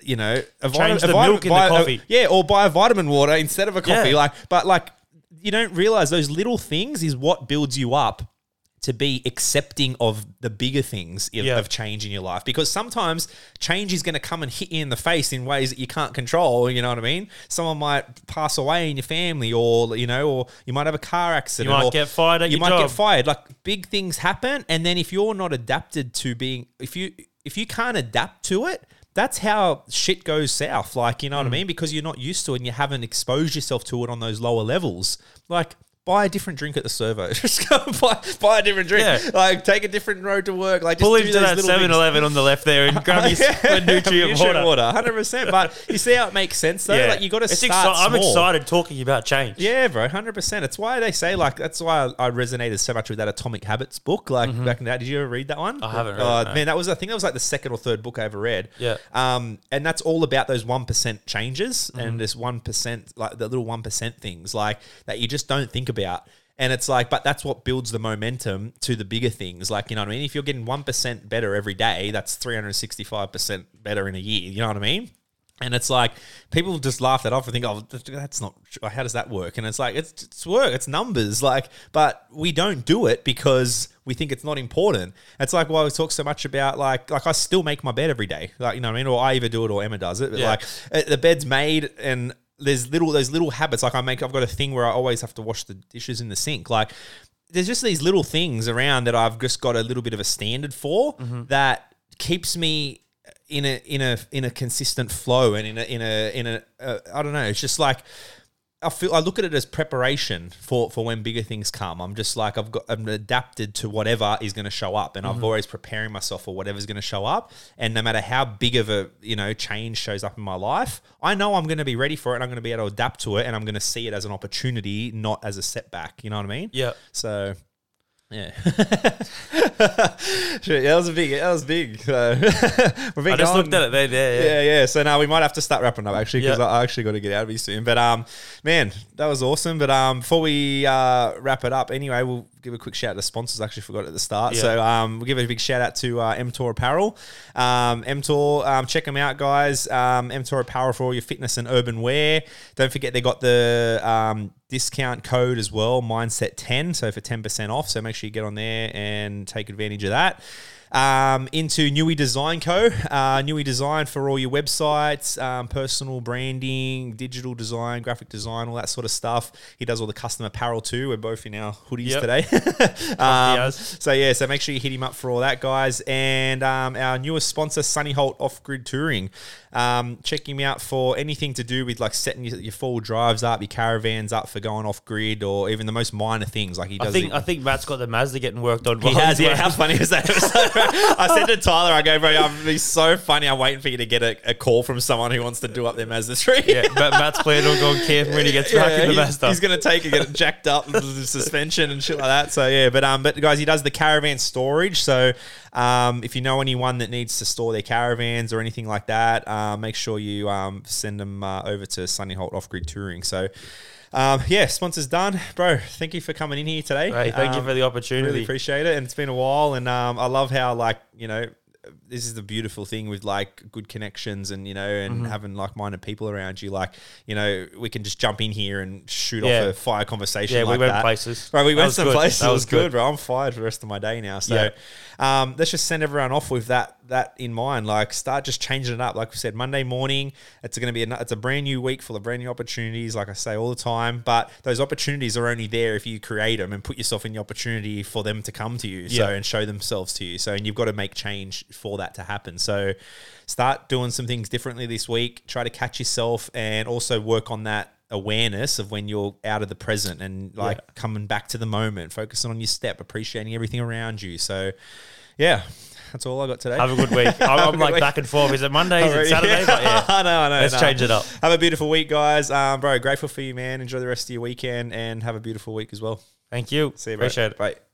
Speaker 1: You know, a
Speaker 2: Change
Speaker 1: a
Speaker 2: the milk in the
Speaker 1: buy a-
Speaker 2: coffee.
Speaker 1: yeah, or buy a vitamin water instead of a coffee.
Speaker 2: Yeah.
Speaker 1: Like, but like, you don't realize those little things is what builds you up to be accepting of the bigger things of,
Speaker 2: Yeah.
Speaker 1: of change in your life. Because sometimes change is going to come and hit you in the face in ways that you can't control. You know what I mean? Someone might pass away in your family, or you know, or you might have a car accident.
Speaker 2: You might
Speaker 1: or
Speaker 2: get fired at
Speaker 1: you might
Speaker 2: job.
Speaker 1: get fired. Like big things happen, and then if you're not adapted to being, if you if you can't adapt to it, that's how shit goes south. Like you know
Speaker 2: Mm.
Speaker 1: what I mean? Because you're not used to it, and you haven't exposed yourself to it on those lower levels. Like. Buy a different drink at the servo. Just go buy, buy a different drink.
Speaker 2: Yeah.
Speaker 1: Like take a different road to work. Like just
Speaker 2: Pull into that
Speaker 1: little
Speaker 2: 7 Eleven on the left there and grab your
Speaker 1: Yeah.
Speaker 2: nutrient water.
Speaker 1: water, hundred percent. But you see how it makes sense though. Like you got to start.
Speaker 2: exci- I'm excited talking about change.
Speaker 1: Yeah, bro, hundred percent. It's why they say like that's why I, I resonated so much with that Atomic Habits book. Like back in that, did you ever read that one?
Speaker 2: Mm-hmm. I haven't read
Speaker 1: Oh
Speaker 2: it, no.
Speaker 1: man, that was I think that was like the second or third book I ever read.
Speaker 2: Yeah.
Speaker 1: Um, and that's all about those one percent changes
Speaker 2: Mm-hmm.
Speaker 1: and this one percent, like the little one percent things, like that you just don't think about. And it's like, but that's what builds the momentum to the bigger things. Like, you know what I mean? If you're getting 1% better every day, that's 365% better in a year. You know what I mean? And it's like people just laugh that off and think, "Oh, that's not. How does that work?" And it's like it's, it's work, it's numbers. Like, but we don't do it because we think it's not important. It's like why we talk so much about like like I still make my bed every day. Like you know what I mean, or I either do it or Emma does it. But
Speaker 2: Yeah.
Speaker 1: like uh, the bed's made and there's little those little habits. Like I make, I've got a thing where I always have to wash the dishes in the sink. Like there's just these little things around that I've just got a little bit of a standard for that keeps me in a in a in a consistent flow and in a in a in a uh, I don't know. It's just like I feel I look at it as preparation for for when bigger things come. I'm just like I've got I'm adapted to whatever is going to show up, and
Speaker 2: Mm-hmm.
Speaker 1: I've always preparing myself for whatever's going to show up. And no matter how big of a you know change shows up in my life, I know I'm going to be ready for it. and I'm going to be able to adapt to it, and I'm going to see it as an opportunity, not as a setback. You know what I mean?
Speaker 2: Yeah.
Speaker 1: So. Yeah, Shit, yeah, that was a big. That was big. So been
Speaker 2: I just
Speaker 1: going-
Speaker 2: looked at it there. there yeah.
Speaker 1: yeah, yeah. So now we might have to start wrapping up actually because
Speaker 2: Yeah.
Speaker 1: I I actually got to get out of here soon. But um, man, that was awesome. But um, before we uh wrap it up, anyway, we'll give a quick shout out to sponsors. I actually forgot at the start.
Speaker 2: Yeah.
Speaker 1: So um, we'll give a big shout out to uh, MTOR Apparel. Um, MTOR, um, check them out, guys. Um, MTOR Apparel for all your fitness and urban wear. Don't forget they got the um, discount code as well, Mindset 10. So for 10% off. So make sure you get on there and take advantage of that um, into Newy Design Co. Uh, Newy Design for all your websites, um, personal branding, digital design, graphic design, all that sort of stuff. He does all the custom apparel too. We're both in our hoodies
Speaker 2: Yep.
Speaker 1: today. um, so yeah, so make sure you hit him up for all that, guys. And um, our newest sponsor, Sunnyholt Off Grid Touring. Um, check him out for anything to do with like setting your, your full drives up, your caravans up for going off grid, or even the most minor things. Like he does.
Speaker 2: I think
Speaker 1: it-
Speaker 2: I think Matt's got the Mazda getting worked on.
Speaker 1: he has, yeah. How funny is that? I said to Tyler, I go, bro, I'm be so funny. I'm waiting for you to get a, a call from someone who wants to do up their Mazda 3.
Speaker 2: Yeah, but Matt's planning on going camp when he gets back in the
Speaker 1: he's,
Speaker 2: Mazda.
Speaker 1: he's gonna take it, get it jacked up, the suspension and shit like that. So yeah, but um, but guys, he does the caravan storage. So um, if you know anyone that needs to store their caravans or anything like that, uh, make sure you um send them uh, over to Sunnyholt Off Grid Touring. So. Um, yeah, sponsors done, bro. Thank you for coming in here today.
Speaker 2: Hey, thank you
Speaker 1: Um,
Speaker 2: for the opportunity.
Speaker 1: Really appreciate it, and it's been a while, and um, I love how like you know. This is the beautiful thing with like good connections and you know and
Speaker 2: Mm-hmm.
Speaker 1: having like-minded people around you. Like you know we can just jump in here and shoot
Speaker 2: Yeah.
Speaker 1: off a fire conversation.
Speaker 2: Yeah, we went
Speaker 1: that.
Speaker 2: places.
Speaker 1: Right, we
Speaker 2: That
Speaker 1: went some
Speaker 2: good.
Speaker 1: places.
Speaker 2: That
Speaker 1: It
Speaker 2: was
Speaker 1: was good,
Speaker 2: good.
Speaker 1: bro. I'm fired for the rest of my day now. So
Speaker 2: Yeah.
Speaker 1: Um, let's just send everyone off with that that in mind. Like start just changing it up. Like we said, Monday morning, it's going to be a, it's a brand new week full of brand new opportunities. Like I say all the time, but those opportunities are only there if you create them and put yourself in the opportunity for them to come to you. So
Speaker 2: Yeah.
Speaker 1: and show themselves to you. So and you've got to make change for that to happen. So start doing some things differently this week. Try to catch yourself and also work on that awareness of when you're out of the present and like
Speaker 2: Yeah.
Speaker 1: coming back to the moment, focusing on your step, appreciating everything around you. So, yeah, that's all I got today.
Speaker 2: Have a good week. I'm,
Speaker 1: Have a
Speaker 2: I'm
Speaker 1: good
Speaker 2: like
Speaker 1: week.
Speaker 2: back and forth. Is it Monday? Is it Saturday? But yeah.
Speaker 1: I know, I know.
Speaker 2: Let's
Speaker 1: no.
Speaker 2: change it up.
Speaker 1: Have a beautiful week, guys. Um, bro, grateful for you, man. Enjoy the rest of your weekend and have a beautiful week as well.
Speaker 2: Thank you.
Speaker 1: See you, bro.
Speaker 2: Appreciate it.
Speaker 1: Bye.